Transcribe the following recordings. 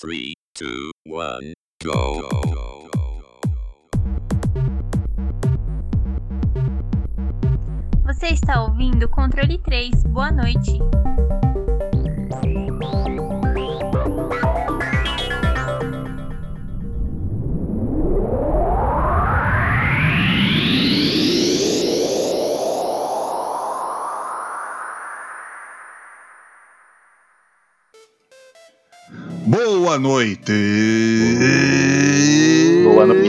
Three, two, one, go. Você está ouvindo Controle 3. Boa noite. Boa noite! Boa noite.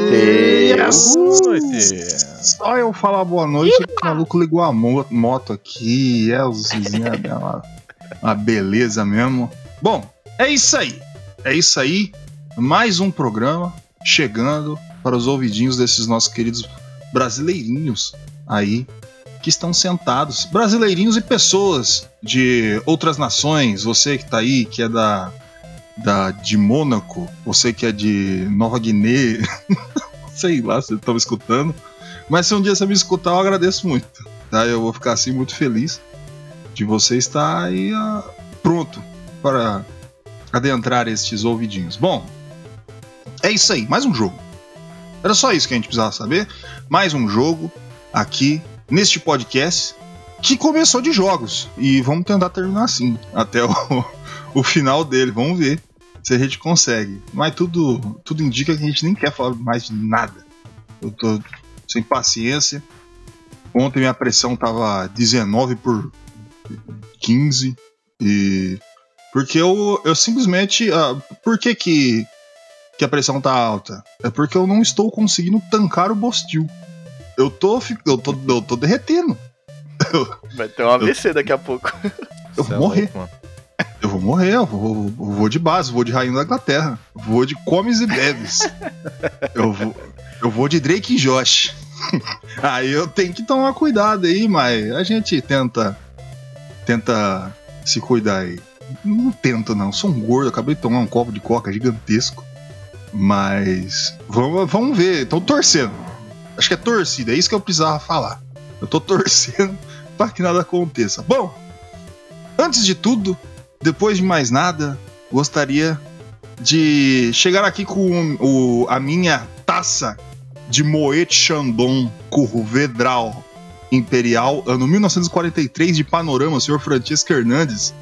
Boa noite. Só eu falar boa noite, o maluco ligou a mo- moto aqui, é os vizinhos, é uma, uma beleza mesmo. Bom, é isso aí. É isso aí. Mais um programa chegando para os ouvidinhos desses nossos queridos brasileirinhos aí que estão sentados. Brasileirinhos e pessoas de outras nações. Você que tá aí, que é da, da de Mônaco, você que é de Nova Guiné, sei lá se estão escutando. Mas se um dia você me escutar, eu agradeço muito. Tá? Eu vou ficar assim muito feliz de você estar aí ah, pronto para adentrar estes ouvidinhos. Bom, é isso aí, mais um jogo. Era só isso que a gente precisava saber. Mais um jogo aqui neste podcast que começou de jogos. E vamos tentar terminar assim, até o, o final dele. Vamos ver se a gente consegue. Mas tudo, tudo indica que a gente nem quer falar mais de nada. Eu tô sem paciência. Ontem minha pressão tava 19 por 15 e porque eu, eu simplesmente ah, por que que que a pressão tá alta? É porque eu não estou conseguindo tancar o Bostil. Eu tô eu tô eu tô derretendo. Vai ter um AVC daqui a pouco. Eu vou é morrer. louco, mano. Eu vou morrer, eu vou, eu vou de base, vou de rainha da Inglaterra, vou de comes e bebes. eu, vou, eu vou de Drake e Josh. aí eu tenho que tomar cuidado aí, mas a gente tenta tenta se cuidar aí. Não tento não, sou um gordo, acabei de tomar um copo de coca gigantesco. Mas vamos, vamos ver, tô torcendo. Acho que é torcida, é isso que eu precisava falar. Eu tô torcendo para que nada aconteça. Bom, antes de tudo, depois de mais nada, gostaria de chegar aqui com o, a minha taça de Moet Chandon Curvedral Imperial, ano 1943, de Panorama, senhor Francisco Hernandes.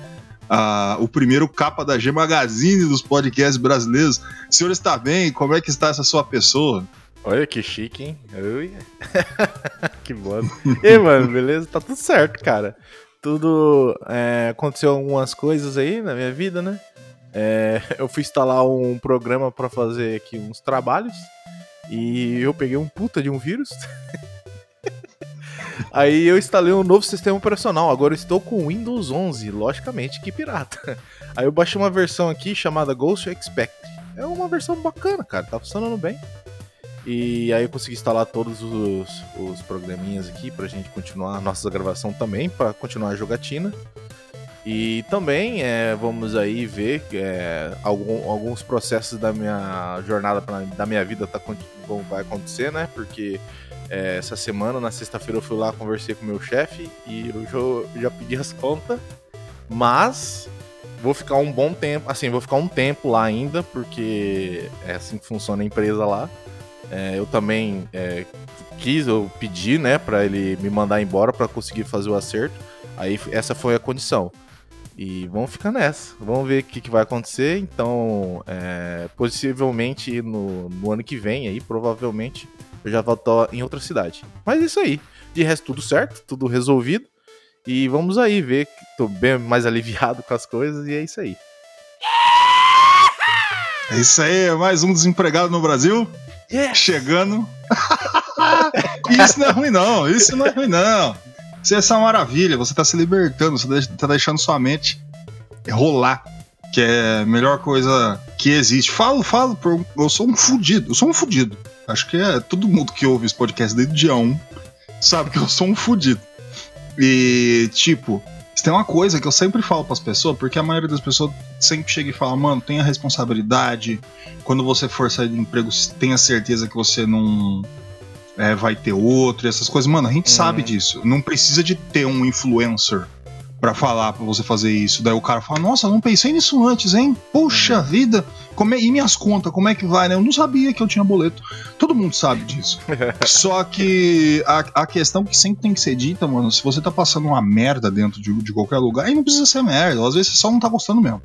o primeiro capa da G Magazine dos podcasts brasileiros. O senhor está bem? Como é que está essa sua pessoa? Olha que chique, hein? Que bom. E mano, beleza? Tá tudo certo, cara. Tudo. é, aconteceu algumas coisas aí na minha vida, né? É, eu fui instalar um programa pra fazer aqui uns trabalhos. E eu peguei um puta de um vírus. Aí eu instalei um novo sistema operacional. Agora eu estou com Windows 11, logicamente que pirata. Aí eu baixei uma versão aqui chamada Ghost Expect. É uma versão bacana, cara. Tá funcionando bem. E aí eu consegui instalar todos os, os programinhas aqui pra gente continuar a nossa gravação também, pra continuar a jogatina. E também é, vamos aí ver é, algum- alguns processos da minha jornada, pra- da minha vida tá, vai acontecer, né? Porque é, essa semana, na sexta-feira, eu fui lá, conversei com o meu chefe e eu já, já pedi as contas. Mas vou ficar um bom tempo, assim, vou ficar um tempo lá ainda, porque é assim que funciona a empresa lá. É, eu também é, quis, eu pedi, né, pra ele me mandar embora pra conseguir fazer o acerto. Aí essa foi a condição. E vamos ficar nessa. Vamos ver o que, que vai acontecer. Então, é, possivelmente no, no ano que vem, aí, provavelmente, eu já estar em outra cidade. Mas é isso aí. De resto, tudo certo, tudo resolvido. E vamos aí ver tô bem mais aliviado com as coisas. E é isso aí. É isso aí, mais um desempregado no Brasil. Chegando. isso não é ruim, não. Isso não é ruim, não. Isso é essa maravilha. Você tá se libertando, você deix- tá deixando sua mente rolar. Que é a melhor coisa que existe. Falo, falo, eu sou um fudido. Eu sou um fudido. Acho que é todo mundo que ouve esse podcast desde o dia 1 sabe que eu sou um fudido. E, tipo, se tem uma coisa que eu sempre falo pras pessoas, porque a maioria das pessoas sempre chega e fala, mano, tenha responsabilidade, quando você for sair do emprego, tenha certeza que você não é, vai ter outro, essas coisas. Mano, a gente Uhum. sabe disso. Não precisa de ter um influencer pra falar pra você fazer isso. Daí o cara fala: Nossa, não pensei nisso antes, hein? Puxa vida, como é- e minhas contas, como é que vai, né? Eu não sabia que eu tinha boleto. Todo mundo sabe disso. Só que a, a questão que sempre tem que ser dita, mano, se você tá passando uma merda dentro de, de qualquer lugar, aí não precisa ser merda, às vezes você só não tá gostando mesmo.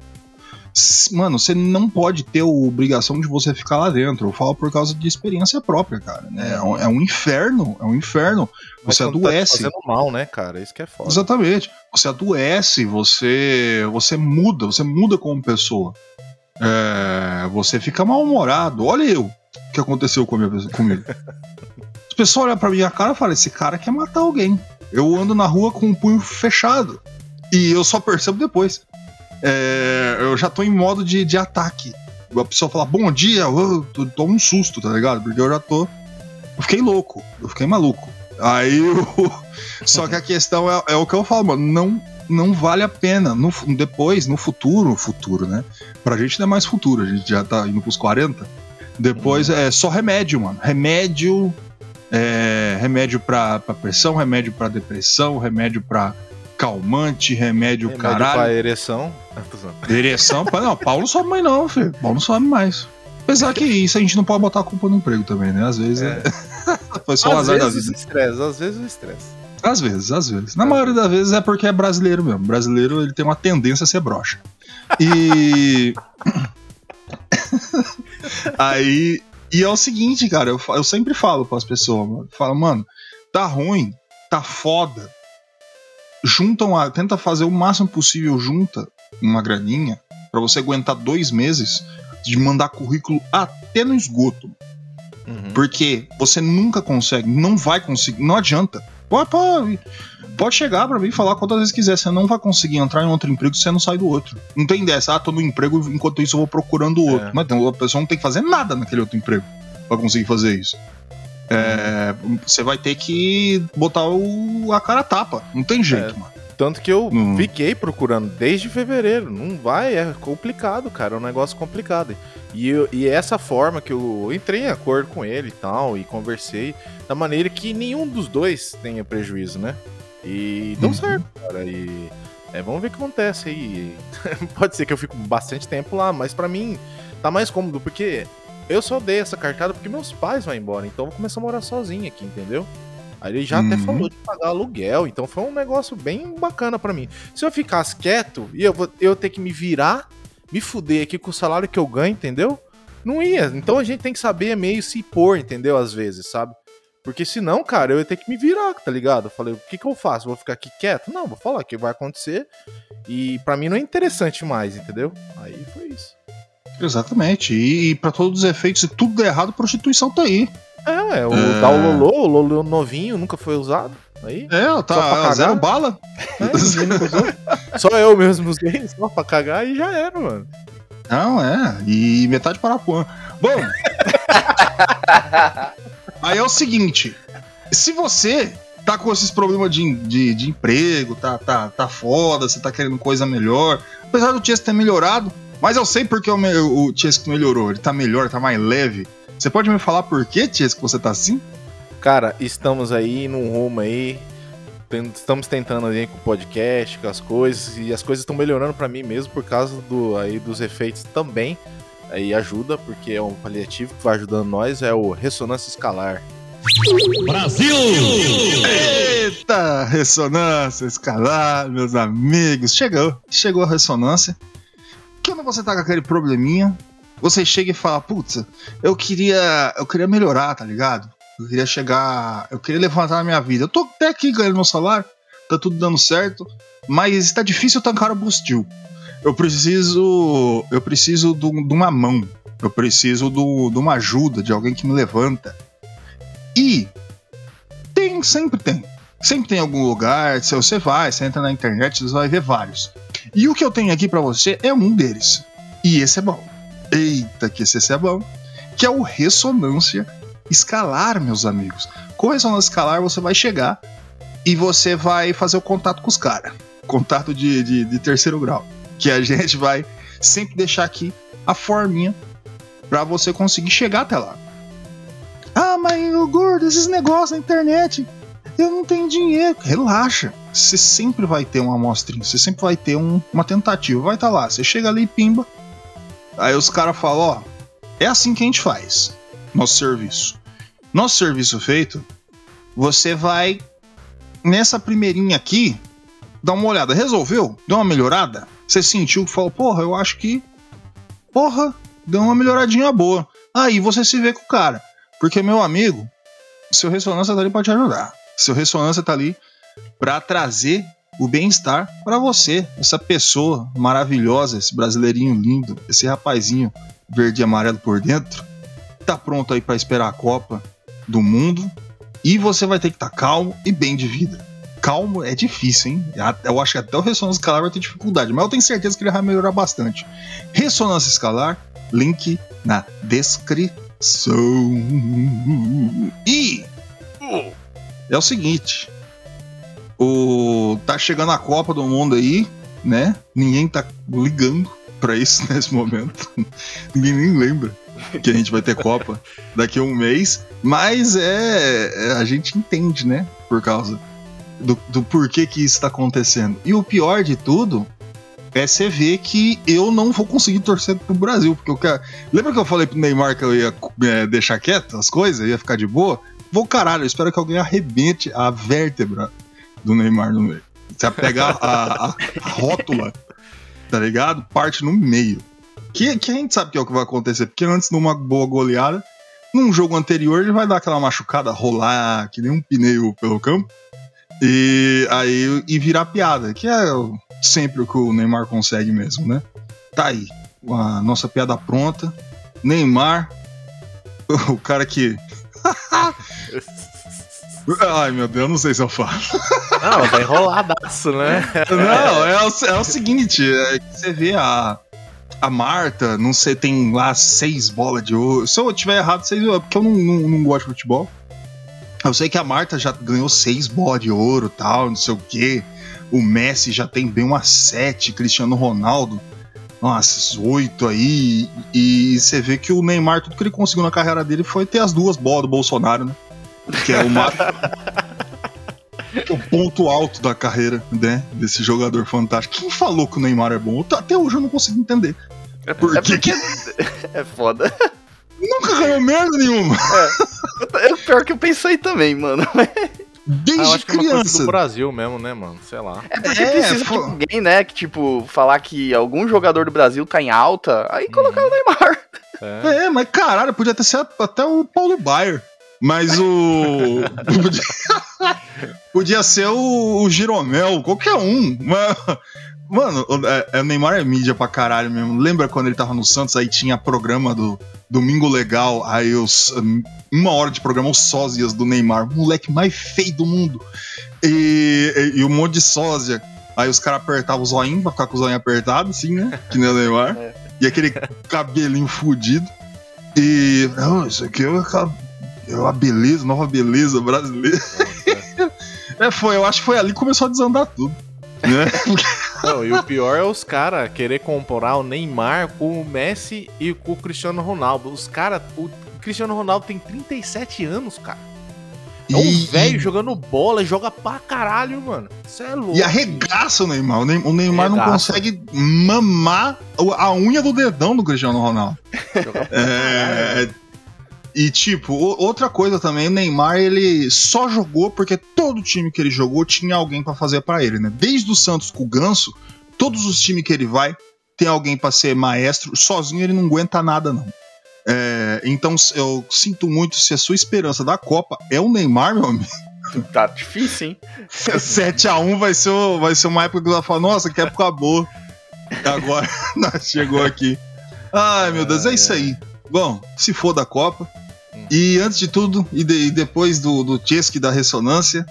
Mano, você não pode ter a obrigação de você ficar lá dentro. Eu falo por causa de experiência própria, cara. né? É, um, é um inferno, é um inferno. Mas Você tá adoece. fazendo mal, né, cara? Isso que é foda. Exatamente. Você adoece, você você muda, você muda como pessoa. É, você fica mal-humorado. Olha eu, o que aconteceu com a minha pessoa- comigo. As pessoas olham pra minha cara e falam: esse cara quer matar alguém. Eu ando na rua com o punho fechado. E eu só percebo depois. É, eu já tô em modo de, de ataque. A pessoa fala, bom dia, eu tô um susto, tá ligado? Porque eu já tô. Eu fiquei louco, eu fiquei maluco. Aí eu. Só que a questão é, é o que eu falo, mano. Não, não vale a pena. No, depois, no futuro, futuro, né? Pra gente não é mais futuro, a gente já tá indo pros 40. Depois é só remédio, mano. Remédio. É, remédio pra, pra pressão, remédio pra depressão, remédio pra calmante, remédio, Remédio caralho. pra ereção. Ereção, pá, não, pau não sobe mais não, filho. Pau não sobe mais. Apesar que isso a gente não pode botar a culpa no emprego também, né? Às vezes é. foi só às azar da vezes vida. estresse, às vezes o estresse. Às vezes, às vezes. Na maioria das vezes é porque é brasileiro mesmo. Brasileiro ele tem uma tendência a ser broxa. E. Aí. E é o seguinte, cara, eu, eu sempre falo pras pessoas, mano. Falo, mano, tá ruim, tá foda. Juntam a. Tenta fazer o máximo possível, junta uma graninha pra você aguentar dois meses de mandar currículo até no esgoto. Uhum. Porque você nunca consegue, não vai conseguir, não adianta. Pode, pode, pode chegar pra mim e falar quantas vezes quiser, você não vai conseguir entrar em outro emprego se você não sai do outro. Não tem dessa, ah, tô no emprego, enquanto isso eu vou procurando outro. É. Mas a pessoa não tem que fazer nada naquele outro emprego pra conseguir fazer isso. É, você vai ter que botar o, a cara a tapa. Não tem jeito, É. mano. Tanto que eu Hum. fiquei procurando desde fevereiro. Não vai, é complicado, cara. É um negócio complicado. E, eu- e essa forma que eu entrei em acordo com ele e tal, e conversei, da maneira que nenhum dos dois tenha prejuízo, né? E deu Uhum. certo, cara. E é, vamos ver o que acontece aí. Pode ser que eu fique bastante tempo lá, mas pra mim tá mais cômodo, porque eu só dei essa cartada porque meus pais vão embora, então eu vou começar a morar sozinho aqui, entendeu? Aí ele já até Uhum. falou de pagar aluguel, então foi um negócio bem bacana pra mim. Se eu ficasse quieto e eu vou eu ter que me virar, me fuder aqui com o salário que eu ganho, entendeu? Não ia. Então a gente tem que saber meio se pôr, entendeu? Às vezes, sabe? Porque senão, cara, eu ia ter que me virar, tá ligado? Eu falei, o que que eu faço? Vou ficar aqui quieto? Não, vou falar o que vai acontecer. E pra mim não é interessante mais, entendeu? Aí foi. Exatamente. E, e para todos os efeitos, se tudo der errado, prostituição tá aí. É, ué, o É. da Lolô, o Lolô novinho, nunca foi usado. Aí, É, tá zero bala. é. Só eu mesmo usei, só pra cagar e já era, mano. Não, é. E metade para Bom. aí é o seguinte: se você tá com esses problemas de, de, de emprego, tá, tá, tá foda, você tá querendo coisa melhor, apesar do Chess ter melhorado, mas eu sei porque o, me- o Chess melhorou, ele tá melhor, tá mais leve. Você pode me falar por que, Chess, que você tá assim? Cara, estamos aí num rumo aí. Estamos tentando aí com o podcast, com as coisas, e as coisas estão melhorando pra mim mesmo por causa do, aí, dos efeitos também. Aí ajuda, porque é um paliativo que vai ajudando nós, é o ressonância escalar. Eita, ressonância escalar, meus amigos. Chegou, chegou a ressonância. Quando você tá com aquele probleminha, você chega e fala, putz, eu queria, eu queria melhorar, tá ligado? Eu queria chegar, eu queria levantar a minha vida. Eu tô até aqui ganhando meu salário, tá tudo dando certo, mas tá difícil tancar o bustil. Eu preciso, eu preciso de um- uma mão. Eu preciso de uma ajuda, de alguém que me levanta. E tem, sempre tem. Sempre tem algum lugar, se você vai, você entra na internet, você vai ver vários. E o que eu tenho aqui pra você é um deles. E esse é bom. Eita, que esse é bom. Que é o ressonância escalar, meus amigos. Com ressonância escalar, você vai chegar e você vai fazer o contato com os caras. Contato de, de, de terceiro grau. Que a gente vai sempre deixar aqui a forminha pra você conseguir chegar até lá. Ah, mas o gordo, esses negócios na internet, eu não tenho dinheiro. Relaxa. Você sempre vai ter uma amostrinha, você sempre vai ter um- uma tentativa. Vai estar lá, você chega ali e pimba. Aí os caras falam: ó, é assim que a gente faz nosso serviço. Nosso serviço feito, você vai nessa primeirinha aqui, dá uma olhada. Resolveu? Deu uma melhorada? Você sentiu que falou: porra, eu acho que. Porra, deu uma melhoradinha boa. Aí você se vê com o cara. Porque, meu amigo, seu ressonância tá ali pra te ajudar. Seu ressonância tá ali pra trazer o bem-estar pra você. Essa pessoa maravilhosa, esse brasileirinho lindo, esse rapazinho verde e amarelo por dentro, tá pronto aí pra esperar a Copa do Mundo. E você vai ter que estar calmo e bem de vida. Calmo é difícil, hein? Eu acho que até o ressonância escalar vai ter dificuldade, mas eu tenho certeza que ele vai melhorar bastante. Ressonância escalar, link na descrição. E é o seguinte, o tá chegando a Copa do Mundo aí, né? Ninguém tá ligando pra isso nesse momento. Ninguém nem lembra que a gente vai ter Copa daqui a um mês, mas é, é- a gente entende, né? Por causa do, do porquê que isso tá acontecendo. E o pior de tudo é você ver que eu não vou conseguir torcer pro Brasil, porque eu quero. Lembra que eu falei pro Neymar que eu ia é, deixar quieto as coisas, ia ficar de boa? Vou caralho, eu espero que alguém arrebente a vértebra do Neymar no meio. Você pegar a, a- a rótula, tá ligado? Parte no meio. Que, que a gente sabe que é o que vai acontecer, porque antes de uma boa goleada, num jogo anterior ele vai dar aquela machucada, rolar que nem um pneu pelo campo, e aí e virar piada, que é sempre o que o Neymar consegue mesmo, né? Tá aí, a nossa piada pronta. Neymar, o cara que. Ai meu Deus, eu não sei se eu falo. Não, tá enroladaço, né? Não, é o, é o seguinte, é você vê a, a Marta, não sei, tem lá seis bolas de ouro. Se eu tiver errado, seis, porque eu não, não, não gosto de futebol. Eu sei que a Marta já ganhou seis bolas de ouro tal, não sei o quê. O Messi já tem bem umas sete, Cristiano Ronaldo, umas oito aí. E você vê que o Neymar, tudo que ele conseguiu na carreira dele foi ter as duas bolas do Bolsonaro, né? Que é uma, o ponto alto da carreira, né? Desse jogador fantástico. Quem falou que o Neymar é bom? Até hoje eu não consigo entender. Por É que porque que é foda. nunca ganhou merda nenhuma? É o pior que eu pensei também, mano. Ah, eu Desde acho que é uma coisa do criança. Brasil mesmo, né, mano? Sei lá. É porque É, precisa de fo- alguém, né, que, tipo, falar que algum jogador do Brasil tá em alta, aí colocar o Neymar. É. É, mas caralho, podia ter sido até o Paulo Baier. Mas o. podia... podia ser o, o Giromel, qualquer um. Mas- Mano, o, é, é, o Neymar é mídia pra caralho mesmo. Lembra quando ele tava no Santos, aí tinha programa do Domingo Legal, aí os, uma hora de programa, os sósias do Neymar, moleque mais feio do mundo. E, e, e um monte de sósia. Aí os caras apertavam o zoinho pra ficar com o zoinho apertado, assim, né? Que nem o Neymar. É. E aquele cabelinho fudido. E. Não, isso aqui é uma, é uma beleza, nova beleza brasileira. É, foi, eu acho que foi ali que começou a desandar tudo. Né? Não, e o pior é os caras querer comparar o Neymar com o Messi e com o Cristiano Ronaldo. Os caras. O Cristiano Ronaldo tem 37 anos, cara. É um E- velho jogando bola, joga pra caralho, mano. Isso é louco. E arregaça o Neymar. O Ney- o Neymar não Arregaça. consegue mamar a unha do dedão do Cristiano Ronaldo. Joga pra caralho. É, e tipo, outra coisa também, o Neymar ele só jogou porque todo time que ele jogou tinha alguém pra fazer pra ele, né? Desde o Santos com o Ganso, todos os times que ele vai tem alguém pra ser maestro. Sozinho ele não aguenta nada não. É, então eu sinto muito se a sua esperança da Copa é o Neymar, meu amigo. Tá difícil, hein? 7x1 vai ser, vai ser uma época que você vai falar, nossa, que época boa. Agora chegou aqui. Ai, meu Deus, é isso aí. Bom, se for da Copa. E antes de tudo, e, de- e depois do, do Chesky da ressonância,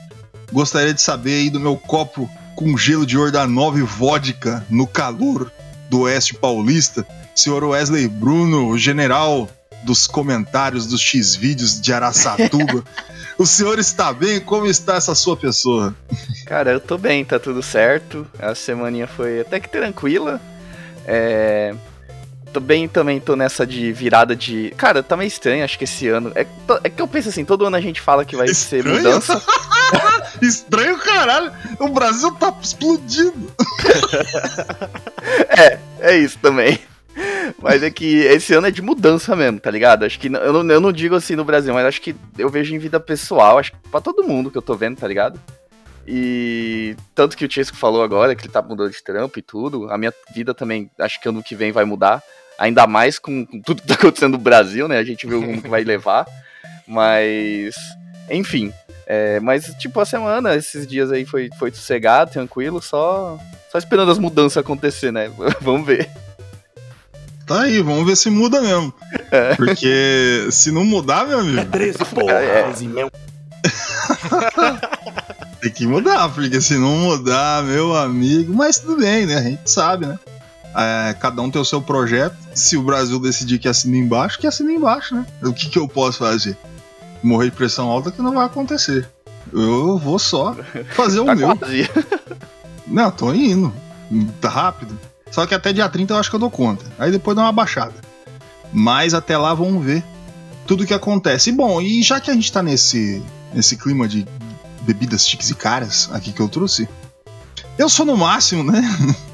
gostaria de saber aí do meu copo com gelo de Ordanov e vodka no calor do Oeste Paulista, senhor Wesley Bruno, o general dos comentários dos X-Vídeos de Araçatuba. o senhor está bem? Como está essa sua pessoa? Cara, eu tô bem, tá tudo certo. A semaninha foi até que tranquila. É. Tô bem também, tô nessa de virada de. Cara, tá meio estranho, acho que esse ano. É, é que eu penso assim, todo ano a gente fala que vai ser Estranho? mudança. Estranho, caralho. O Brasil tá explodindo. É isso também. Mas é que esse ano é de mudança mesmo, tá ligado? Acho que. Eu não, eu não digo assim no Brasil, mas acho que eu vejo em vida pessoal, acho que pra todo mundo que eu tô vendo, tá ligado? E tanto que o Chesco falou agora que ele tá mudando de trampo e tudo, a minha vida também acho que ano que vem vai mudar. Ainda mais com, com tudo que tá acontecendo no Brasil, né? A gente vê o rumo que vai levar. Mas. Enfim. é, mas, tipo, a semana, esses dias aí foi, foi sossegado, tranquilo, só. Só esperando as mudanças acontecer, né? Vamos ver. Tá aí, vamos ver se muda mesmo. Porque se não mudar, meu amigo, 13, porra. É. Esse mesmo. tem que mudar. Porque se não mudar, meu amigo. Mas tudo bem, né? A gente sabe, né? É, cada um tem o seu projeto. Se o Brasil decidir que assina embaixo, que assina embaixo, né? O que, que eu posso fazer? Morrer de pressão alta que não vai acontecer. Eu vou só fazer o Tá meu. quase. Não, tô indo. Tá rápido. Só que até dia 30 eu acho que eu dou conta. Aí depois dá uma baixada. Mas até lá vamos ver tudo que acontece. E bom, e já que a gente tá nesse, nesse clima de bebidas chiques e caras aqui que eu trouxe, eu sou no máximo, né?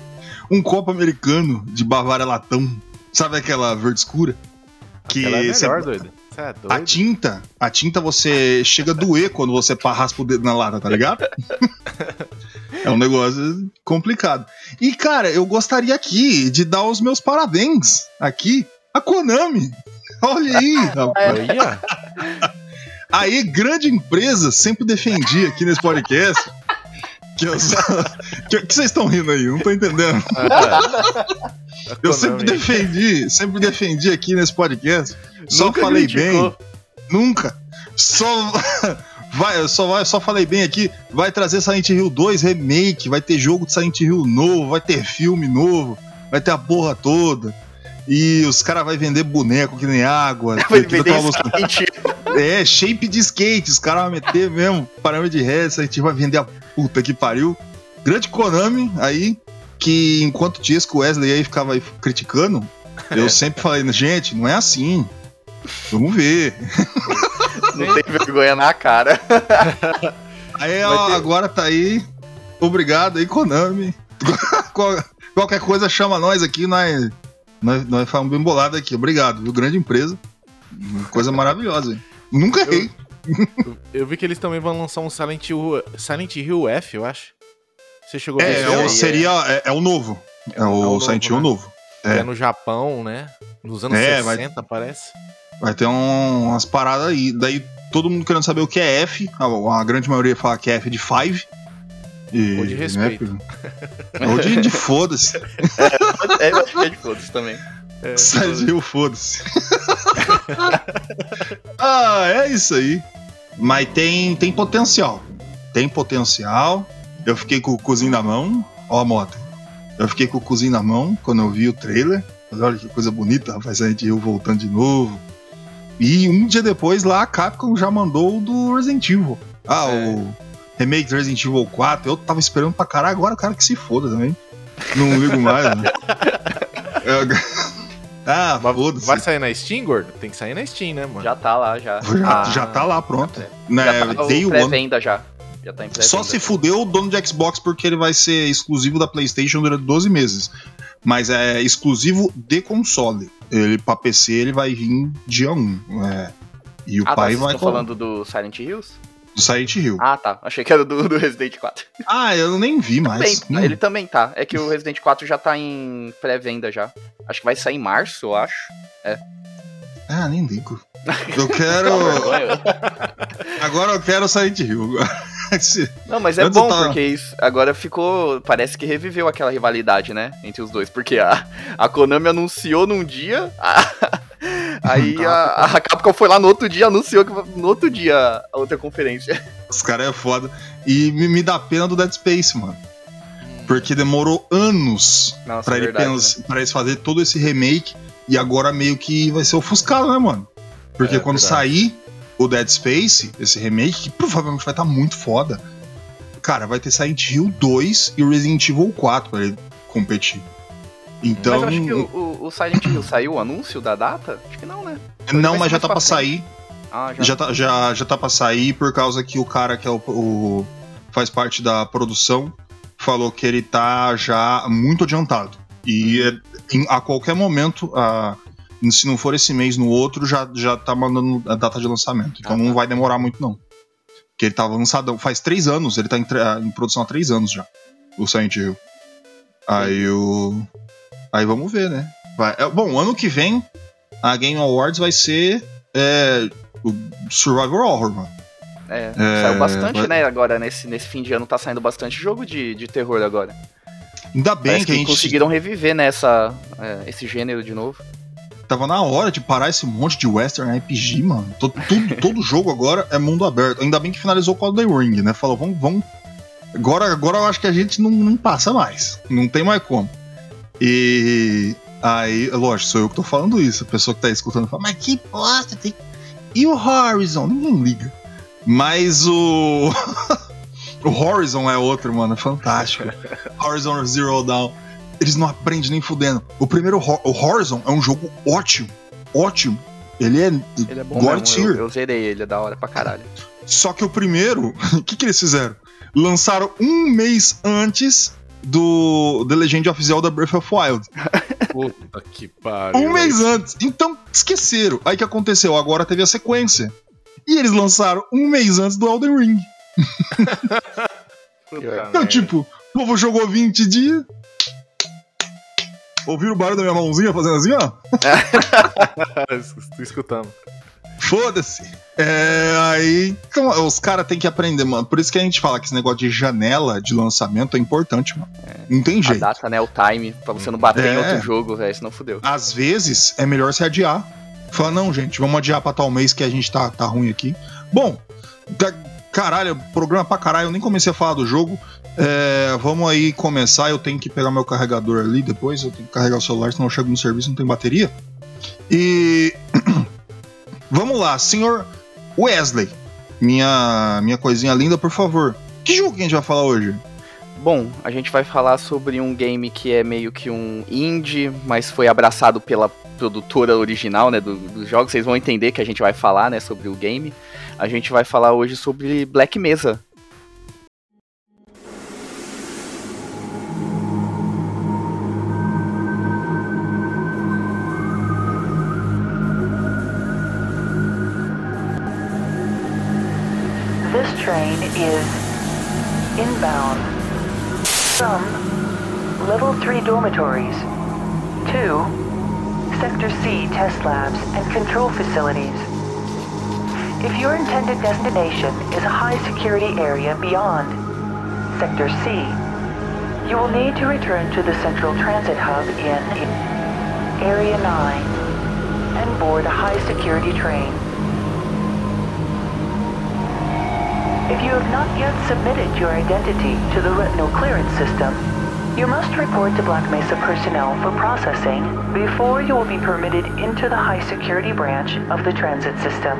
um copo americano de Bavária Latão. Sabe aquela verde escura? Que é você- melhor, doido. Você é a doido? tinta, a tinta você chega a doer quando você raspa o dedo na lata, tá ligado? é um negócio complicado. E cara, eu gostaria aqui de dar os meus parabéns aqui a Konami. Olha aí, rapaz. Aí, grande empresa, sempre defendi aqui nesse podcast. Que eu só... que, que vocês estão rindo aí? Não tô entendendo. Eu sempre defendi, sempre defendi aqui nesse podcast. Só Nunca falei criticou. bem. Nunca. Só vai, eu só vai, só falei bem aqui, vai trazer Silent Hill 2 remake, vai ter jogo de Silent Hill novo, vai ter filme novo, vai ter a porra toda. E os caras vai vender boneco que nem água. Vai que eu vender tava mostrando. É, shape de skate, os caras vão meter mesmo, parâmetro de ré, a gente vai vender a puta que pariu. Grande Konami aí, que enquanto o Tiesco Wesley aí ficava aí criticando, eu sempre falei, gente, não é assim. Vamos ver. Não tem vergonha na cara. Aí ó, ter- agora tá aí. Obrigado aí, Konami. Qual- Qualquer coisa chama nós aqui, nós, nós, nós falamos bem bolado aqui. Obrigado, viu? Grande empresa. Coisa maravilhosa. hein? Nunca errei. Eu vi que eles também vão lançar um Silent Hill, Silent Hill F, eu acho. Você chegou a ver É, é o- seria. É, é o novo. É, É o o novo, Silent Hill né? novo. É. é. no Japão, né? Nos anos É, vai- 60, parece. Vai ter um- umas paradas aí. Daí todo mundo querendo saber o que é F. A, a grande maioria fala que é F de Five. E, Ou de respeito. né, Ou de, de foda-se. É, eu é de todos também. É, Silent Hill, foda-se. ah, é isso aí. Mas tem, tem potencial. Tem potencial. Eu fiquei com o cozinho na mão. Ó a moto. Eu fiquei com o cozinho na mão quando eu vi o trailer. Olha que coisa bonita, rapaz, Silent Hill voltando de novo. E um dia depois lá a Capcom já mandou o do Resident Evil. Ah, É. o remake do Resident Evil 4. Eu tava esperando pra caralho, agora o cara que se foda também. Não ligo mais, né? Eu- Ah, Mas vai sair na Steam, gordo? Tem que sair na Steam, né, mano? Já tá lá, já. Já, Ah. já tá lá pronto. É. Né, Já tá day one. pré-venda já. Já tá em pré-venda. Só se fudeu o dono de Xbox porque ele vai ser exclusivo da PlayStation durante 12 meses. Mas é exclusivo de console. Ele pra PC ele vai vir dia 1. É. E o Ah, tá, pai vocês vai estão falando do Silent Hills? Do Silent Hill. Ah, tá. Achei que era do, do Resident 4. Ah, eu nem vi mais. Também, Hum. ele também tá. É que o Resident 4 já tá em pré-venda já. Acho que vai sair em março, eu acho. Ah, nem ligo. Eu quero. Agora eu quero Silent Hill. Não, mas é Antes bom, tava- porque isso agora ficou. Parece que reviveu aquela rivalidade, né? Entre os dois. Porque a, a Konami anunciou num dia. a- aí a, a Capcom foi lá no outro dia anunciou que no outro dia a outra conferência. Os caras é foda. E me, me dá pena do Dead Space, mano. Porque demorou anos Nossa, pra, é ele verdade, pens- pra eles fazer todo esse remake e agora meio que vai ser ofuscado, né, mano? Porque É, quando verdade. sair o Dead Space, esse remake, que provavelmente vai estar muito foda, cara, vai ter Silent Hill 2 e o Resident Evil 4 pra ele competir. Então, Mas eu acho que o, o- o Silent Hill saiu o anúncio da data? Acho que não, né? não, vai mas já tá pra sair. Ah, já. Já tá, já, já tá pra sair por causa que o cara que é o, o, faz parte da produção, falou que ele tá já muito adiantado. E é, em- a qualquer momento, a- se não for esse mês, no outro, já, já tá mandando a data de lançamento. Então Ah, não tá. vai demorar muito, não. Porque ele tava lançado faz três anos, ele tá em, em produção há três anos já, o Silent Hill. Aí o. Aí vamos ver, né? Vai- é, bom, ano que vem, a Game Awards vai ser é, o Survivor Horror, mano. É, É, saiu bastante, vai- né? Agora, nesse, nesse fim de ano, tá saindo bastante jogo de, de terror agora. Ainda bem Parece que, que, a gente conseguiram reviver, né, essa, é, esse gênero de novo. tava na hora de parar esse monte de Western RPG, mano. To- Tudo, todo jogo agora é mundo aberto. Ainda bem que finalizou com o The Ring, né? Falou, vamos, vamos. Agora, agora eu acho que a gente não, não passa mais. Não tem mais como. E aí, lógico, sou eu que tô falando isso. A pessoa que tá escutando fala, mas que bosta, tem. E o Horizon? Ninguém liga. Mas o. o Horizon é outro, mano. É fantástico. Horizon Zero Dawn. Eles não aprendem nem fudendo. O primeiro, o Horizon, é um jogo ótimo. Ótimo. Ele é. Ele é bom mesmo, tier. eu, eu zerei ele, é da hora pra caralho. Só que o primeiro, o que, que eles fizeram? Lançaram um mês antes do The Legend of Zelda Breath of Wild. Puta que pariu. Um mês antes. Então, esqueceram. Aí o que aconteceu? Agora teve a sequência. E eles lançaram um mês antes do Elden Ring. Puta Então, tipo, o povo jogou 20 dias. Ouviram o barulho da minha mãozinha fazendo assim, ó? Tô escutando. Foda-se. É, aí. Então, os caras têm que aprender, mano. Por isso que a gente fala que esse negócio de janela de lançamento é importante, mano. Não tem A jeito. data, né, o time, pra você não bater em É. outro jogo, velho, senão fudeu. Às vezes é melhor se adiar. Fala, não, gente, vamos adiar pra tal mês que a gente tá, tá ruim aqui. Bom, da- caralho, programa pra caralho, eu nem comecei a falar do jogo. É, vamos aí começar. Eu tenho que pegar meu carregador ali depois. Eu tenho que carregar o celular, senão eu chego no serviço e não tem bateria. E. vamos lá, senhor Wesley. Minha, minha coisinha linda, por favor. Que jogo que a gente vai falar hoje? Bom, a gente vai falar sobre um game que é meio que um indie, mas foi abraçado pela produtora original, né, do- dos jogos. Vocês vão entender que a gente vai falar, né, sobre o game. A gente vai falar hoje sobre Black Mesa. Dormitories to Sector C test labs and control facilities. If your intended destination is a high security area beyond Sector C, you will need to return to the Central Transit Hub in Area 9 and board a high security train. If you have not yet submitted your identity to the retinal clearance system, you must report to Black Mesa personnel for processing before you will be permitted into the high security branch of the transit system.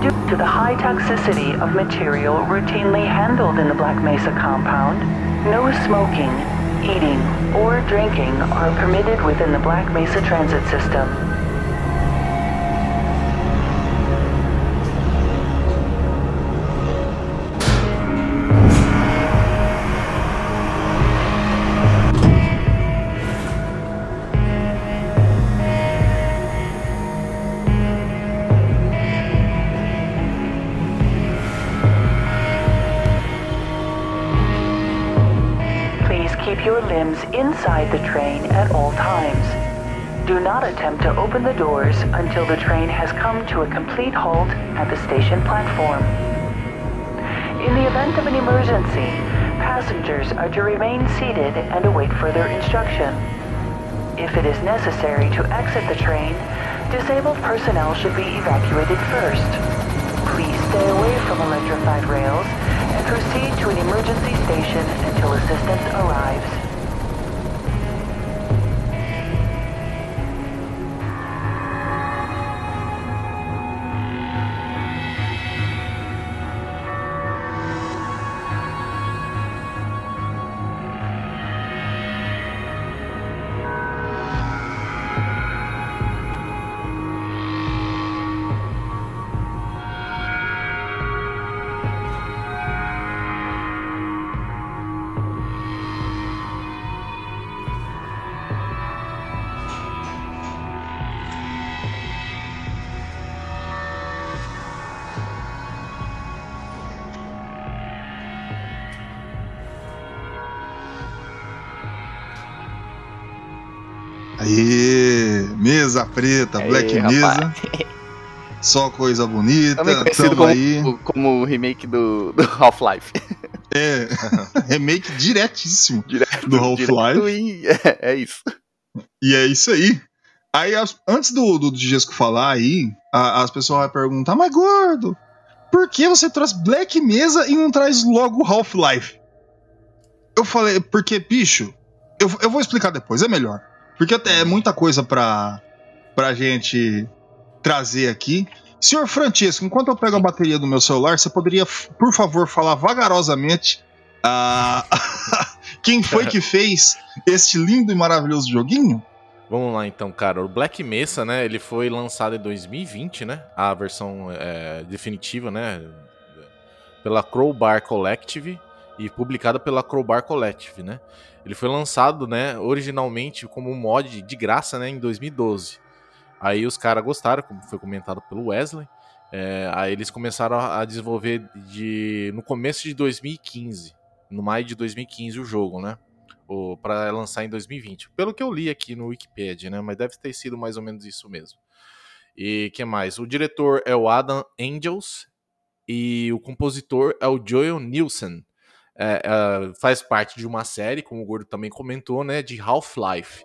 Due to the high toxicity of material routinely handled in the Black Mesa compound, no smoking, eating, or drinking are permitted within the Black Mesa transit system. Inside the train at all times. Do not attempt to open the doors until the train has come to a complete halt at the station platform. In the event of an emergency, passengers are to remain seated and await further instruction. If it is necessary to exit the train, disabled personnel should be evacuated first. Please stay away from electrified rails and proceed to an emergency station until assistance arrives. Mesa preta, Aê, Black rapaz. Mesa. Só coisa bonita. Tamo como, aí. como o remake do, do Half-Life. É, remake diretíssimo Direto- do Half-Life. É, é isso. E é isso aí. Aí, as- antes do, do Jesco falar aí, a- as pessoas vão perguntar, mas gordo, por que você traz Black Mesa e não traz logo Half-Life? Eu falei, porque, bicho, eu, eu vou explicar depois, é melhor. Porque até é muita coisa pra, pra gente trazer aqui. Senhor Francesco, enquanto eu pego a bateria do meu celular, você poderia, por favor, falar vagarosamente ah, quem foi que fez este lindo e maravilhoso joguinho? Vamos lá então, cara. O Black Mesa, né? Ele foi lançado em 2020, né? A versão é, definitiva, né? Pela Crowbar Collective e publicada pela Crowbar Collective, né? Ele foi lançado, né? Originalmente como um mod de graça, né? Em 2012. Aí os caras gostaram, como foi comentado pelo Wesley. É, aí eles começaram a desenvolver de no começo de 2015, no maio de 2015 o jogo, né? para lançar em 2020. Pelo que eu li aqui no Wikipedia, né? Mas deve ter sido mais ou menos isso mesmo. E que mais? O diretor é o Adam Angels e o compositor é o Joel Nielsen. É, é, faz parte de uma série, como o Gordo também comentou, né? De Half-Life.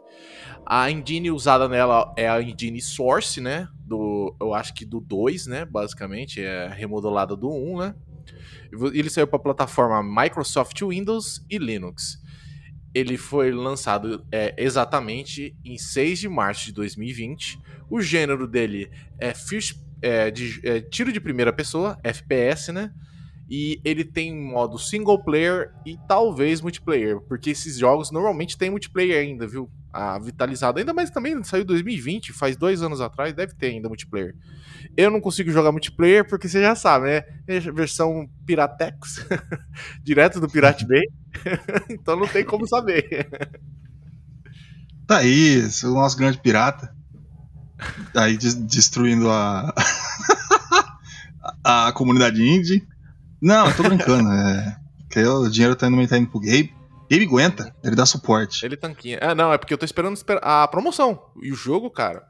A engine usada nela é a engine Source, né? Do, eu acho que do 2, né? Basicamente, é remodelada do 1, né? Ele saiu para a plataforma Microsoft Windows e Linux ele foi lançado é, exatamente em 6 de março de 2020. O gênero dele é, é, de, é, tiro de primeira pessoa, FPS, né? E ele tem modo single player e talvez multiplayer, porque esses jogos normalmente tem multiplayer ainda, viu? Ah, vitalizado ainda, mas também saiu em 2020, faz dois anos atrás, deve ter ainda multiplayer. Eu não consigo jogar multiplayer porque você já sabe, né? É versão Piratex, direto do Pirate Bay. então não tem como saber. Tá aí, o nosso grande pirata. Aí des- destruindo a. a comunidade indie. Não, eu tô brincando. É, que o dinheiro tá indo, tá indo pro Gabe. Gabe aguenta, ele dá suporte. Ele tanquinha. Ah, não, é porque eu tô esperando esper- a promoção. E o jogo, cara,